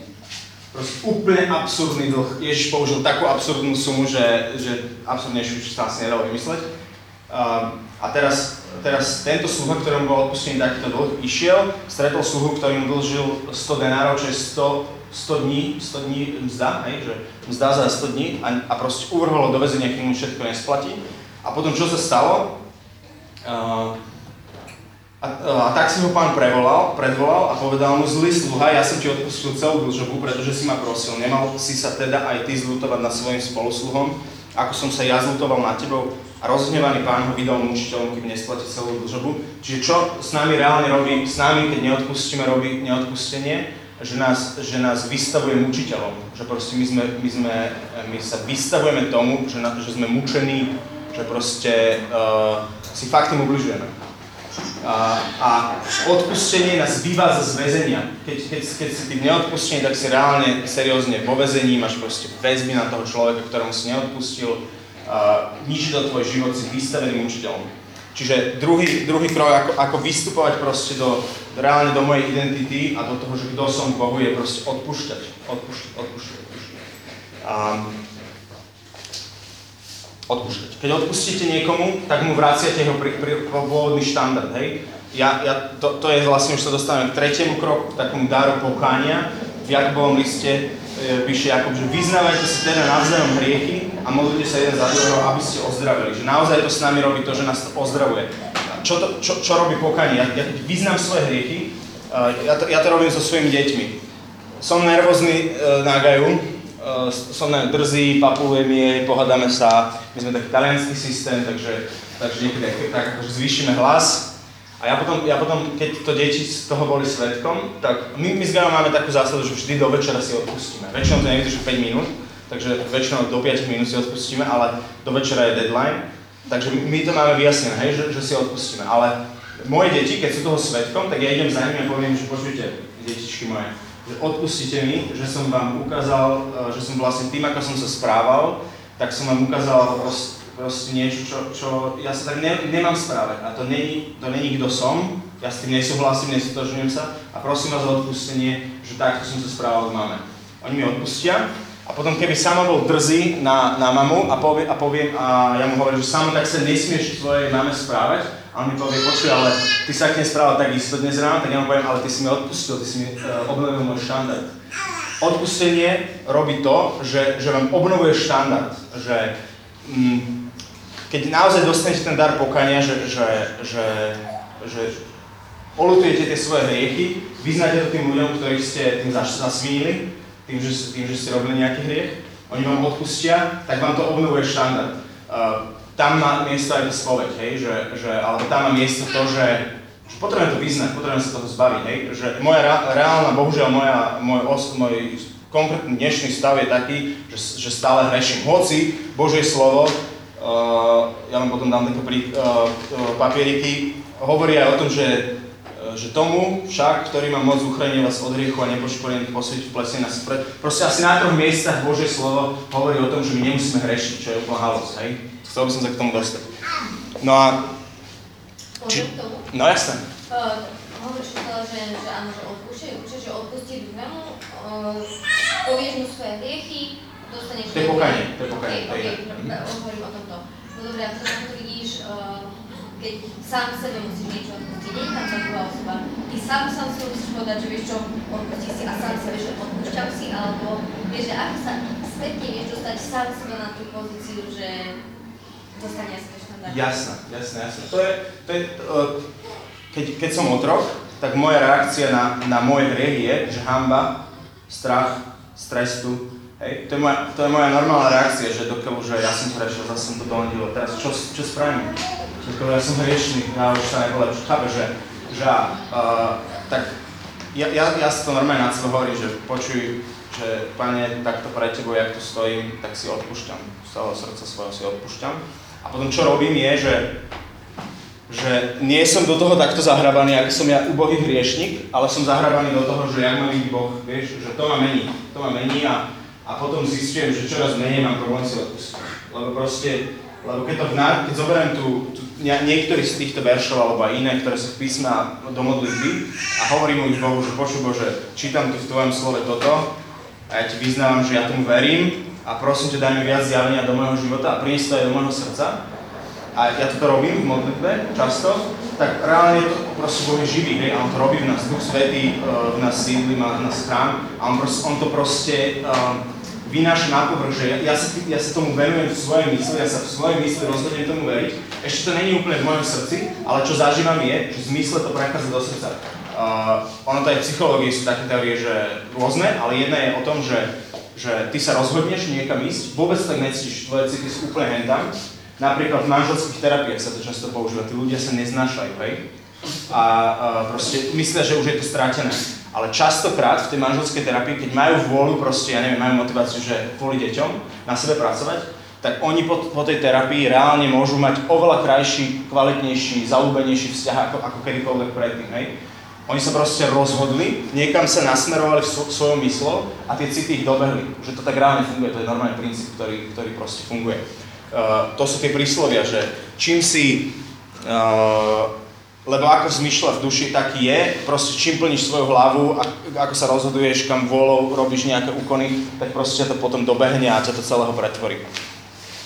Proste úplne absurdný dlh. Ježiš použil takú absurdnú sumu, že, že absurdnejšiu už sa asi nedalo vymysleť. A teraz, teraz tento sluha, ktorému bol odpustený takýto dlh, išiel, stretol sluhu, ktorý mu dlžil 100 denárov, čo je 100, 100 dní, 100 dní mzda, hej, že mzda za 100 dní a, a proste uvrhol do väzenia, kým mu všetko nesplatí. A potom čo sa stalo? Uh, a, a tak si ho pán prevolal, predvolal a povedal mu, zlý sluha, ja som ti odpustil celú dlžobu, pretože si ma prosil. Nemal si sa teda aj ty zlutovať nad svojim spolusluhom, ako som sa ja zlutoval nad tebou. A rozhnevaný pán ho vydal mučiteľom, kým nesplatí celú dlžobu. Čiže čo s nami reálne robí, s nami, keď neodpustíme, robí neodpustenie, že nás, že nás vystavuje mučiteľom. Že proste my, sme, my, sme, my sa vystavujeme tomu, že, na, že sme mučení, že proste uh, si fakt tým ubližujeme a, a odpustenie nás vyvádza z väzenia. Keď, keď, keď si tým neodpustený, tak si reálne, seriózne vo väzení, máš proste väzby na toho človeka, ktorému si neodpustil, a ničí to tvoj život, si vystavený učiteľom. Čiže druhý, druhý krok, ako, ako vystupovať proste do, reálne do mojej identity a do toho, že kto som Bohu, je proste odpúšťať. Odpúšťať, odpúšťať, odpúšťať. A, odpúšťať. Keď odpustíte niekomu, tak mu vraciate jeho pri, pri, pôvodný štandard, hej? Ja, ja, to, to je vlastne, už sa dostávame k tretiemu kroku, k takomu daru pokánia. V Jakubovom liste píše Jakub, že vyznávajte si teda navzájom hriechy a modlite sa jeden za druhého, aby ste ozdravili. Že naozaj to s nami robí to, že nás to ozdravuje. Čo, to, čo, čo robí pokánie? Ja, ja vyznám svoje hriechy, ja, to, ja to robím so svojimi deťmi. Som nervózny uh, na gaju, uh, som neviem, drzý, papulujem jej, pohádame sa, my sme taký talianský systém, takže, takže niekedy tak akože zvýšime hlas. A ja potom, ja potom, keď to deti z toho boli svetkom, tak my, my s Gajom máme takú zásadu, že vždy do večera si odpustíme. Väčšinou to nevydrží 5 minút, takže väčšinou do 5 minút si odpustíme, ale do večera je deadline. Takže my to máme vyjasnené, hej, že, že si odpustíme. Ale moje deti, keď sú toho svetkom, tak ja idem za nimi a poviem, že počujte, detičky moje, že odpustite mi, že som vám ukázal, e, že som vlastne tým, ako som sa správal, tak som vám ukázal proste, proste niečo, čo, čo ja sa tak ne, nemám správať. A to není, to není kto som, ja s tým nesúhlasím, nestotožňujem sa a prosím vás o odpustenie, že takto som sa správal k máme. Oni mi odpustia a potom keby sama bol drzý na, na mamu a, povie, a poviem a ja mu hovorím, že samo tak sa nesmieš svojej mame správať a on mi povie, počuj, ale ty sa k nej správal tak isto dnes ráno, tak ja mu poviem, ale ty si mi odpustil, ty si mi uh, obnovil môj štandard. Odpustenie robí to, že, že vám obnovuje štandard, že mm, keď naozaj dostanete ten dar pokania, že, že, že, že olutujete tie svoje hriechy, vyznáte to tým ľuďom, ktorých ste tým zasvínili, tým, že, tým, že ste robili nejaký hriech, oni vám odpustia, tak vám to obnovuje štandard. Uh, tam má miesto aj spoveď, hej, že, že, alebo tam má miesto to, že, že potrebujem to vyznať, potrebujem sa toho zbaviť, hej, že moja reálna, bohužiaľ moja, môj, os, môj konkrétny dnešný stav je taký, že, že stále hreším. Hoci Božie slovo, ja vám potom dám také prí, uh, papieriky, hovorí aj o tom, že že tomu však, ktorý má moc uchrániť vás od hriechu a nepoškodených posvietiť v plesne nás pred. Proste asi na troch miestach Božie slovo hovorí o tom, že my nemusíme hrešiť, čo je úplná halosť, hej? Chcel by som sa k tomu dostať. No a... Či? No jasné. Uh, hovoríš to, že, že áno, že odpúšťaj, určite, že odpustí druhému, uh, povieš mu svoje hriechy, dostaneš... To je pokanie, to je pokanie. Okay, okay, hovorím o tomto. No dobré, a potom to vidíš, uh, keď sám sebe musíš niečo odpustiť, nie je tam tá druhá osoba. Ty sám sám si musíš povedať, že vieš čo, odpustí si a sám sa vieš, že odpúšťam si, alebo vieš, že ako sa spätne vieš dostať sám seba na tú pozíciu, že dostane sa štandard. Jasné, jasné, jasné. To je, to je uh, keď, keď som otrok, tak moja reakcia na, na môj hriech je, že hamba, strach, strestu, Hej, to je, moja, to je moja normálna reakcia, že dokiaľ, že ja som hrešil, zase som to donedil, teraz čo, čo spravím? Dokiaľ ja som hriešný, ja už sa nepolepším, chápe, že, že uh, tak ja, ja, ja si to normálne na sebe hovorím, že počuj, že pane, takto pre tebou, jak tu stojím, tak si odpúšťam, z celého srdca svojho si odpúšťam. A potom čo robím je, že, že nie som do toho takto zahrabaný, ako som ja ubohý hriešnik, ale som zahrabaný do toho, že jak má byť Boh, vieš, že to ma mení, to ma mení a a potom zistujem, že čoraz menej mám problém si odpustiť. Lebo proste, lebo keď, to vná, keď zoberiem tu, tu niektorý z týchto veršov alebo aj iné, ktoré sú v písme do modlitby a hovorím mu Bohu, že počuj Bože, čítam tu v Tvojom slove toto a ja Ti vyznávam, že ja tomu verím a prosím ťa, daj mi viac zjavenia do môjho života a priniesť to aj do môjho srdca. A ja toto robím v modlitbe často, tak reálne je to proste Boh je živý, hej, a on to robí v nás, Duch Svetý uh, v nás sídli, má v nás chrám a on, proste, on to proste uh, vynáša na povrch, že ja, ja, sa, ja sa tomu venujem v svojej mysli, ja sa v svojej mysli rozhodnem tomu veriť. Ešte to není úplne v mojom srdci, ale čo zažívam je, že v zmysle to prechádza do srdca. Uh, ono to aj v psychológii sú také teórie, že rôzne, ale jedna je o tom, že, že ty sa rozhodneš niekam ísť, vôbec tak necítiš, tvoje city sú úplne hendam, Napríklad v manželských terapiách sa to často používa, tí ľudia sa neznášajú, hej? A, a proste myslia, že už je to stratené. Ale častokrát v tej manželskej terapii, keď majú vôľu, proste, ja neviem, majú motiváciu, že kvôli deťom na sebe pracovať, tak oni po, po tej terapii reálne môžu mať oveľa krajší, kvalitnejší, zalúbenejší vzťah ako, ako kedykoľvek predtým, hej? Oni sa proste rozhodli, niekam sa nasmerovali v svojom myslou a tie city ich dobehli. Že to tak reálne funguje, to je normálny princíp, ktorý, ktorý proste funguje. Uh, to sú tie príslovia, že čím si, uh, lebo ako zmyšľa v duši, tak je, proste čím plníš svoju hlavu, a, ako sa rozhoduješ, kam vôľou robíš nejaké úkony, tak proste ťa to potom dobehne a ťa to celého pretvorí.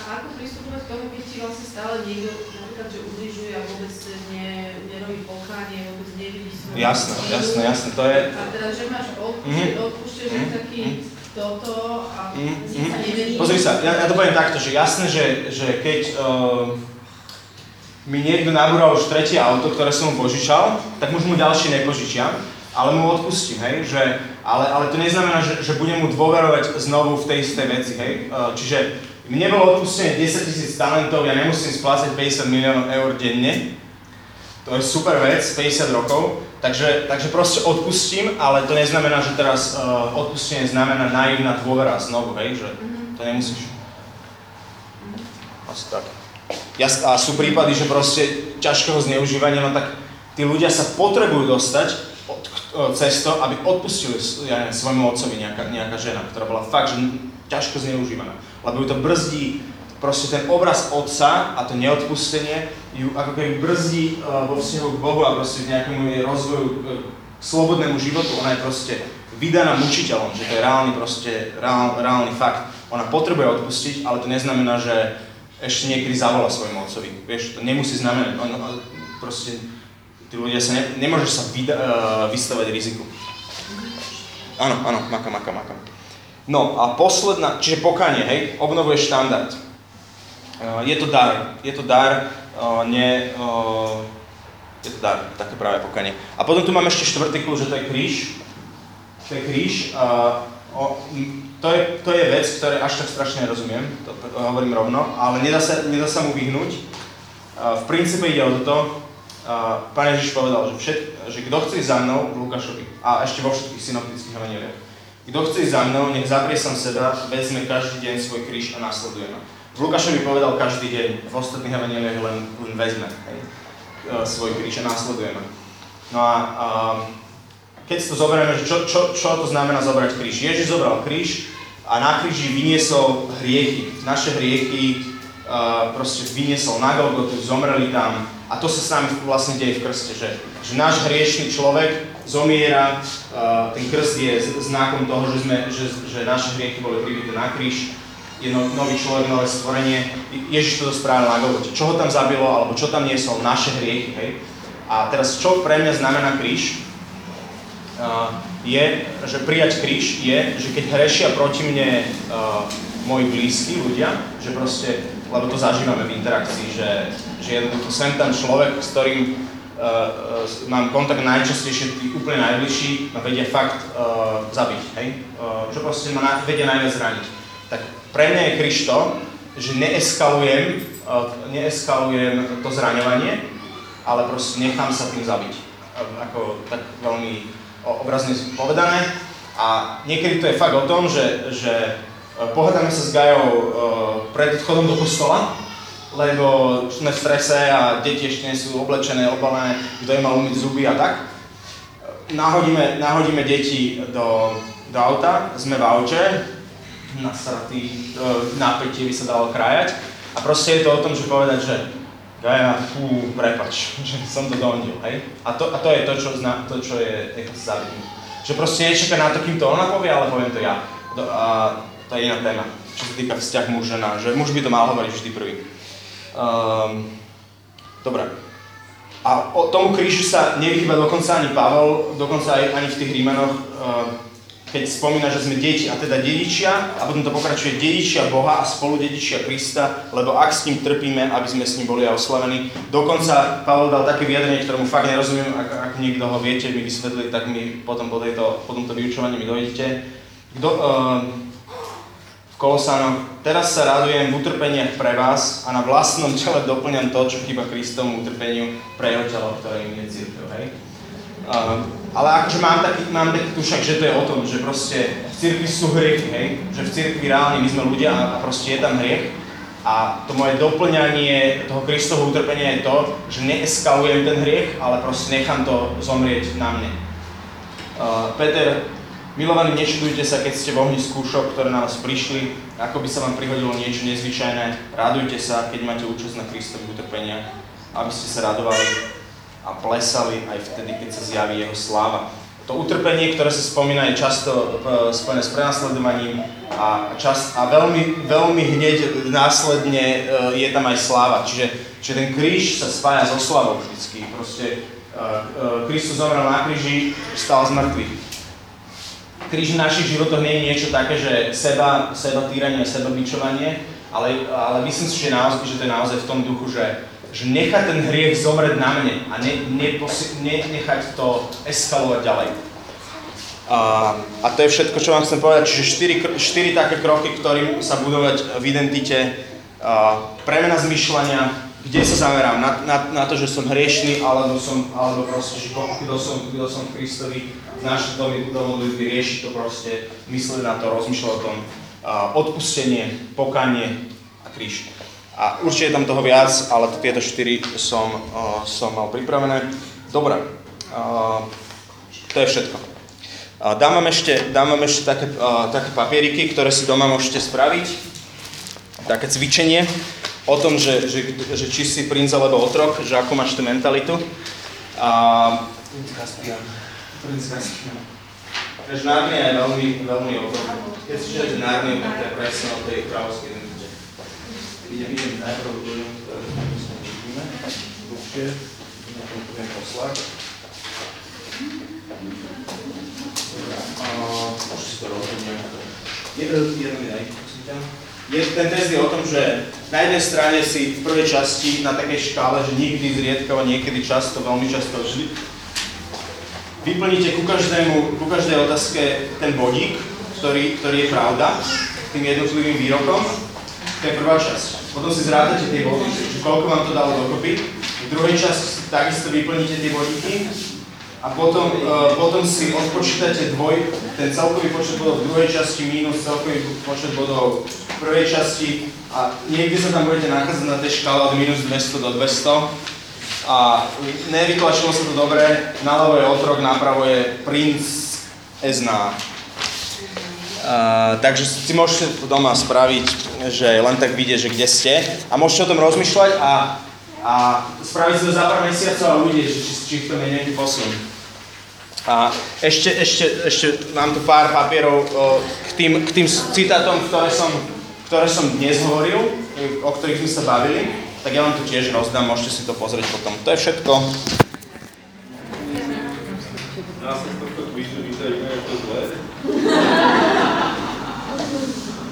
A ako pristupovať k tomu, keď ti vlastne stále niekto napríklad, že ubližuje a vôbec ne, nerobí pokánie, vôbec nevidí svoju... Jasné, jasné, jasné, to je... A teda, že máš odpúšťať, mm. odpúšťať, mm. taký... Mm toto a mm, mm. Pozri sa, ja, ja to poviem takto, že jasné, že, že keď uh, mi niekto nabúral už tretie auto, ktoré som mu požičal, tak už mu ďalšie nepožičiam, ale mu odpustím, hej, že, ale, ale to neznamená, že, že budem mu dôverovať znovu v tej istej veci, hej, uh, čiže mne bolo odpustené 10 tisíc talentov, ja nemusím splácať 50 miliónov eur denne, to je super vec, 50 rokov, takže, takže proste odpustím, ale to neznamená, že teraz uh, odpustenie znamená naivná dôvera znovu, hej, že to nemusíš. Asi tak. A sú prípady, že proste ťažkého zneužívania, no tak tí ľudia sa potrebujú dostať uh, cez to, aby odpustili ja neviem, svojmu otcovi nejaká, nejaká žena, ktorá bola fakt, že ťažko zneužívaná. Lebo ju to brzdí proste ten obraz otca a to neodpustenie ju ako keby brzdí uh, vo vzťahu k Bohu a proste v nejakému jej rozvoju uh, k slobodnému životu. Ona je proste vydaná mučiteľom, že to je reálny proste, reál, reálny fakt. Ona potrebuje odpustiť, ale to neznamená, že ešte niekedy zavolá svojmu otcovi. Vieš, to nemusí znamenať. On, on, proste, tí ľudia sa ne, nemôžeš sa vyda, uh, vystavať riziku. Áno, áno, makam, makam, makam. No a posledná, čiže pokanie, hej, obnovuje štandard. Uh, je to dar, je to dar, uh, nie, uh, je to dar, také práve pokanie. A potom tu máme ešte štvrtý kľúč, že to je kríž. To je kríž. Uh, o, to, je, to je vec, ktoré až tak strašne nerozumiem, to, hovorím rovno, ale nedá sa, nedá sa mu vyhnúť. V princípe ide o toto, Pán Ježiš povedal, že, všet, že kto chce ísť za mnou v Lukášovi a ešte vo všetkých synoptických evaneliách, kto chce ísť za mnou, nech zaprie sám seba, vezme každý deň svoj kríž a následuje ma. V Lukášovi povedal každý deň, v ostatných evaneliách len, len vezme hej, e, svoj kríž a následuje ma. No a, a keď si to zoberieme, čo, čo, čo to znamená zobrať kríž? Ježiš zobral kríž a na kríži vyniesol hriechy. Naše hriechy uh, proste vyniesol na Golgotu, zomreli tam. A to sa s nami vlastne deje v krste, že, že náš hriešný človek zomiera, uh, ten krst je znakom toho, že, sme, že, že naše hriechy boli pribité na kríž, je no, nový človek, nové stvorenie. Ježiš to spravil na Golgote. Čo ho tam zabilo, alebo čo tam niesol? Naše hriechy, hej? A teraz, čo pre mňa znamená kríž? Uh, je, že prijať kríž je, že keď hrešia proti mne uh, moji blízki ľudia, že proste, lebo to zažívame v interakcii, že, že jednoducho sem tam človek, s ktorým uh, uh, mám kontakt najčastejšie, tí úplne najbližší, ma vedia fakt uh, zabiť, hej? Uh, že proste ma na, vedia najviac zraniť. Tak pre mňa je kríž to, že neeskalujem, uh, neeskalujem to zraňovanie, ale proste nechám sa tým zabiť. Uh, ako tak veľmi obrazne povedané. A niekedy to je fakt o tom, že, že e, pohádame sa s Gajou uh, pred odchodom do kostola, lebo sme v strese a deti ešte nie sú oblečené, obalené, kto je mal umyť zuby a tak. Nahodíme, nahodíme deti do, do auta, sme v aute, nasratý, uh, napätie by sa dalo krajať. A proste je to o tom, že povedať, že Gaja, fú, prepač, že som to dondil, hej? A to, a to je to, čo, zna, to, čo je zabitím. Že proste nečaká na to, kým to ona povie, ale poviem to ja. Do, a to je iná téma, čo sa týka vzťah muž žena, že muž by to mal hovoriť vždy prvý. Um, dobre. A o tomu krížu sa nevychýba dokonca ani Pavel, dokonca aj ani v tých Rímanoch, uh, keď spomína, že sme deti a teda dedičia, a potom to pokračuje dedičia Boha a spolu dedičia Krista, lebo ak s ním trpíme, aby sme s ním boli aj oslavení. Dokonca Pavel dal také vyjadrenie, ktorému fakt nerozumiem, ak, ak niekto ho viete mi vysvetliť, tak mi potom po, tejto, po tomto vyučovaní mi dojdete. Kdo, uh, v Kolosánoch, teraz sa radujem v utrpeniach pre vás a na vlastnom tele doplňam to, čo chýba Kristovom utrpeniu pre jeho telo, ktoré im je církev, hej? Uh, ale akože mám taký, mám taký tušak, že to je o tom, že proste v cirkvi sú hriechy, hej? Že v cirkvi reálne my sme ľudia a, a proste je tam hriech. A to moje doplňanie toho Kristovho utrpenia je to, že neeskalujem ten hriech, ale proste nechám to zomrieť na mne. Uh, Peter, milovaní, nečudujte sa, keď ste v ohni skúšok, ktoré na vás prišli, ako by sa vám prihodilo niečo nezvyčajné. Radujte sa, keď máte účasť na Kristových utrpeniach, aby ste sa radovali a plesali aj vtedy, keď sa zjaví jeho sláva. To utrpenie, ktoré sa spomína, je často uh, spojené s prenasledovaním a, čas, a veľmi, veľmi hneď následne uh, je tam aj sláva. Čiže, čiže ten kríž sa spája so slavou vždycky. Proste uh, Kristus zomrel na kríži, stal z mŕtvych. Kríž v našich životoch nie je niečo také, že seba, seba týranie, seba bičovanie, ale, ale myslím si, že, naozaj, že to je naozaj v tom duchu, že že nechať ten hriech zomrieť na mne a ne, neposi, ne, nechať to eskalovať ďalej. A, a to je všetko, čo vám chcem povedať. Čiže štyri, štyri také kroky, ktorým sa budovať v identite. A, premena zmyšľania, kde sa zamerám? Na, na, na to, že som hriešný, alebo som, alebo proste, že kto som, kto som Kristovi, náš dom, dom modlitby rieši to proste, myslieť na to, rozmýšľať o tom, a odpustenie, pokanie a kríž. A určite je tam toho viac, ale tieto štyri som, uh, som mal pripravené. Dobre, uh, to je všetko. Uh, dám vám ešte, dám vám ešte také, uh, také papieriky, ktoré si doma môžete spraviť. Také cvičenie o tom, že, že, že či si princ alebo otrok, že ako máš tú mentalitu. A princ. Princ. Takže Narnia je veľmi, veľmi o tom. Keď si čítate Narniu, tak to je presne o tej kráľovskej. Idem, idem najprv do ktoré sa vidíme. Na tom budem poslať. Už si to rozhodnem. Jeden, jeden mi daj, prosím ťa. Je, ten test je o tom, že na jednej strane si v prvej časti na takej škále, že nikdy zriedkavo, niekedy často, veľmi často vždy, vyplníte ku, každému, ku každej otázke ten bodík, ktorý, ktorý je pravda, tým jednotlivým výrokom. To je prvá časť. Potom si zrátate tie body, že koľko vám to dalo dokopy. V druhej časti takisto vyplníte tie bodíky. A potom, uh, potom si odpočítate dvoj, ten celkový počet bodov v druhej časti minus celkový počet bodov v prvej časti a niekde sa tam budete nachádzať na tej škále od minus 200 do 200 a nevytlačilo sa to dobre, naľavo je otrok, napravo je princ Ezná. Uh, takže si môžete doma spraviť, že len tak vidieť, že kde ste a môžete o tom rozmýšľať a, a spraviť si to za pár mesiacov a uvidieť, že či, či v tom je nejaký posun. A ešte, ešte, ešte mám tu pár papierov o, k, tým, k tým citátom, ktoré som, ktoré som dnes hovoril, o ktorých sme sa bavili, tak ja vám tu tiež rozdám, môžete si to pozrieť potom. To je všetko.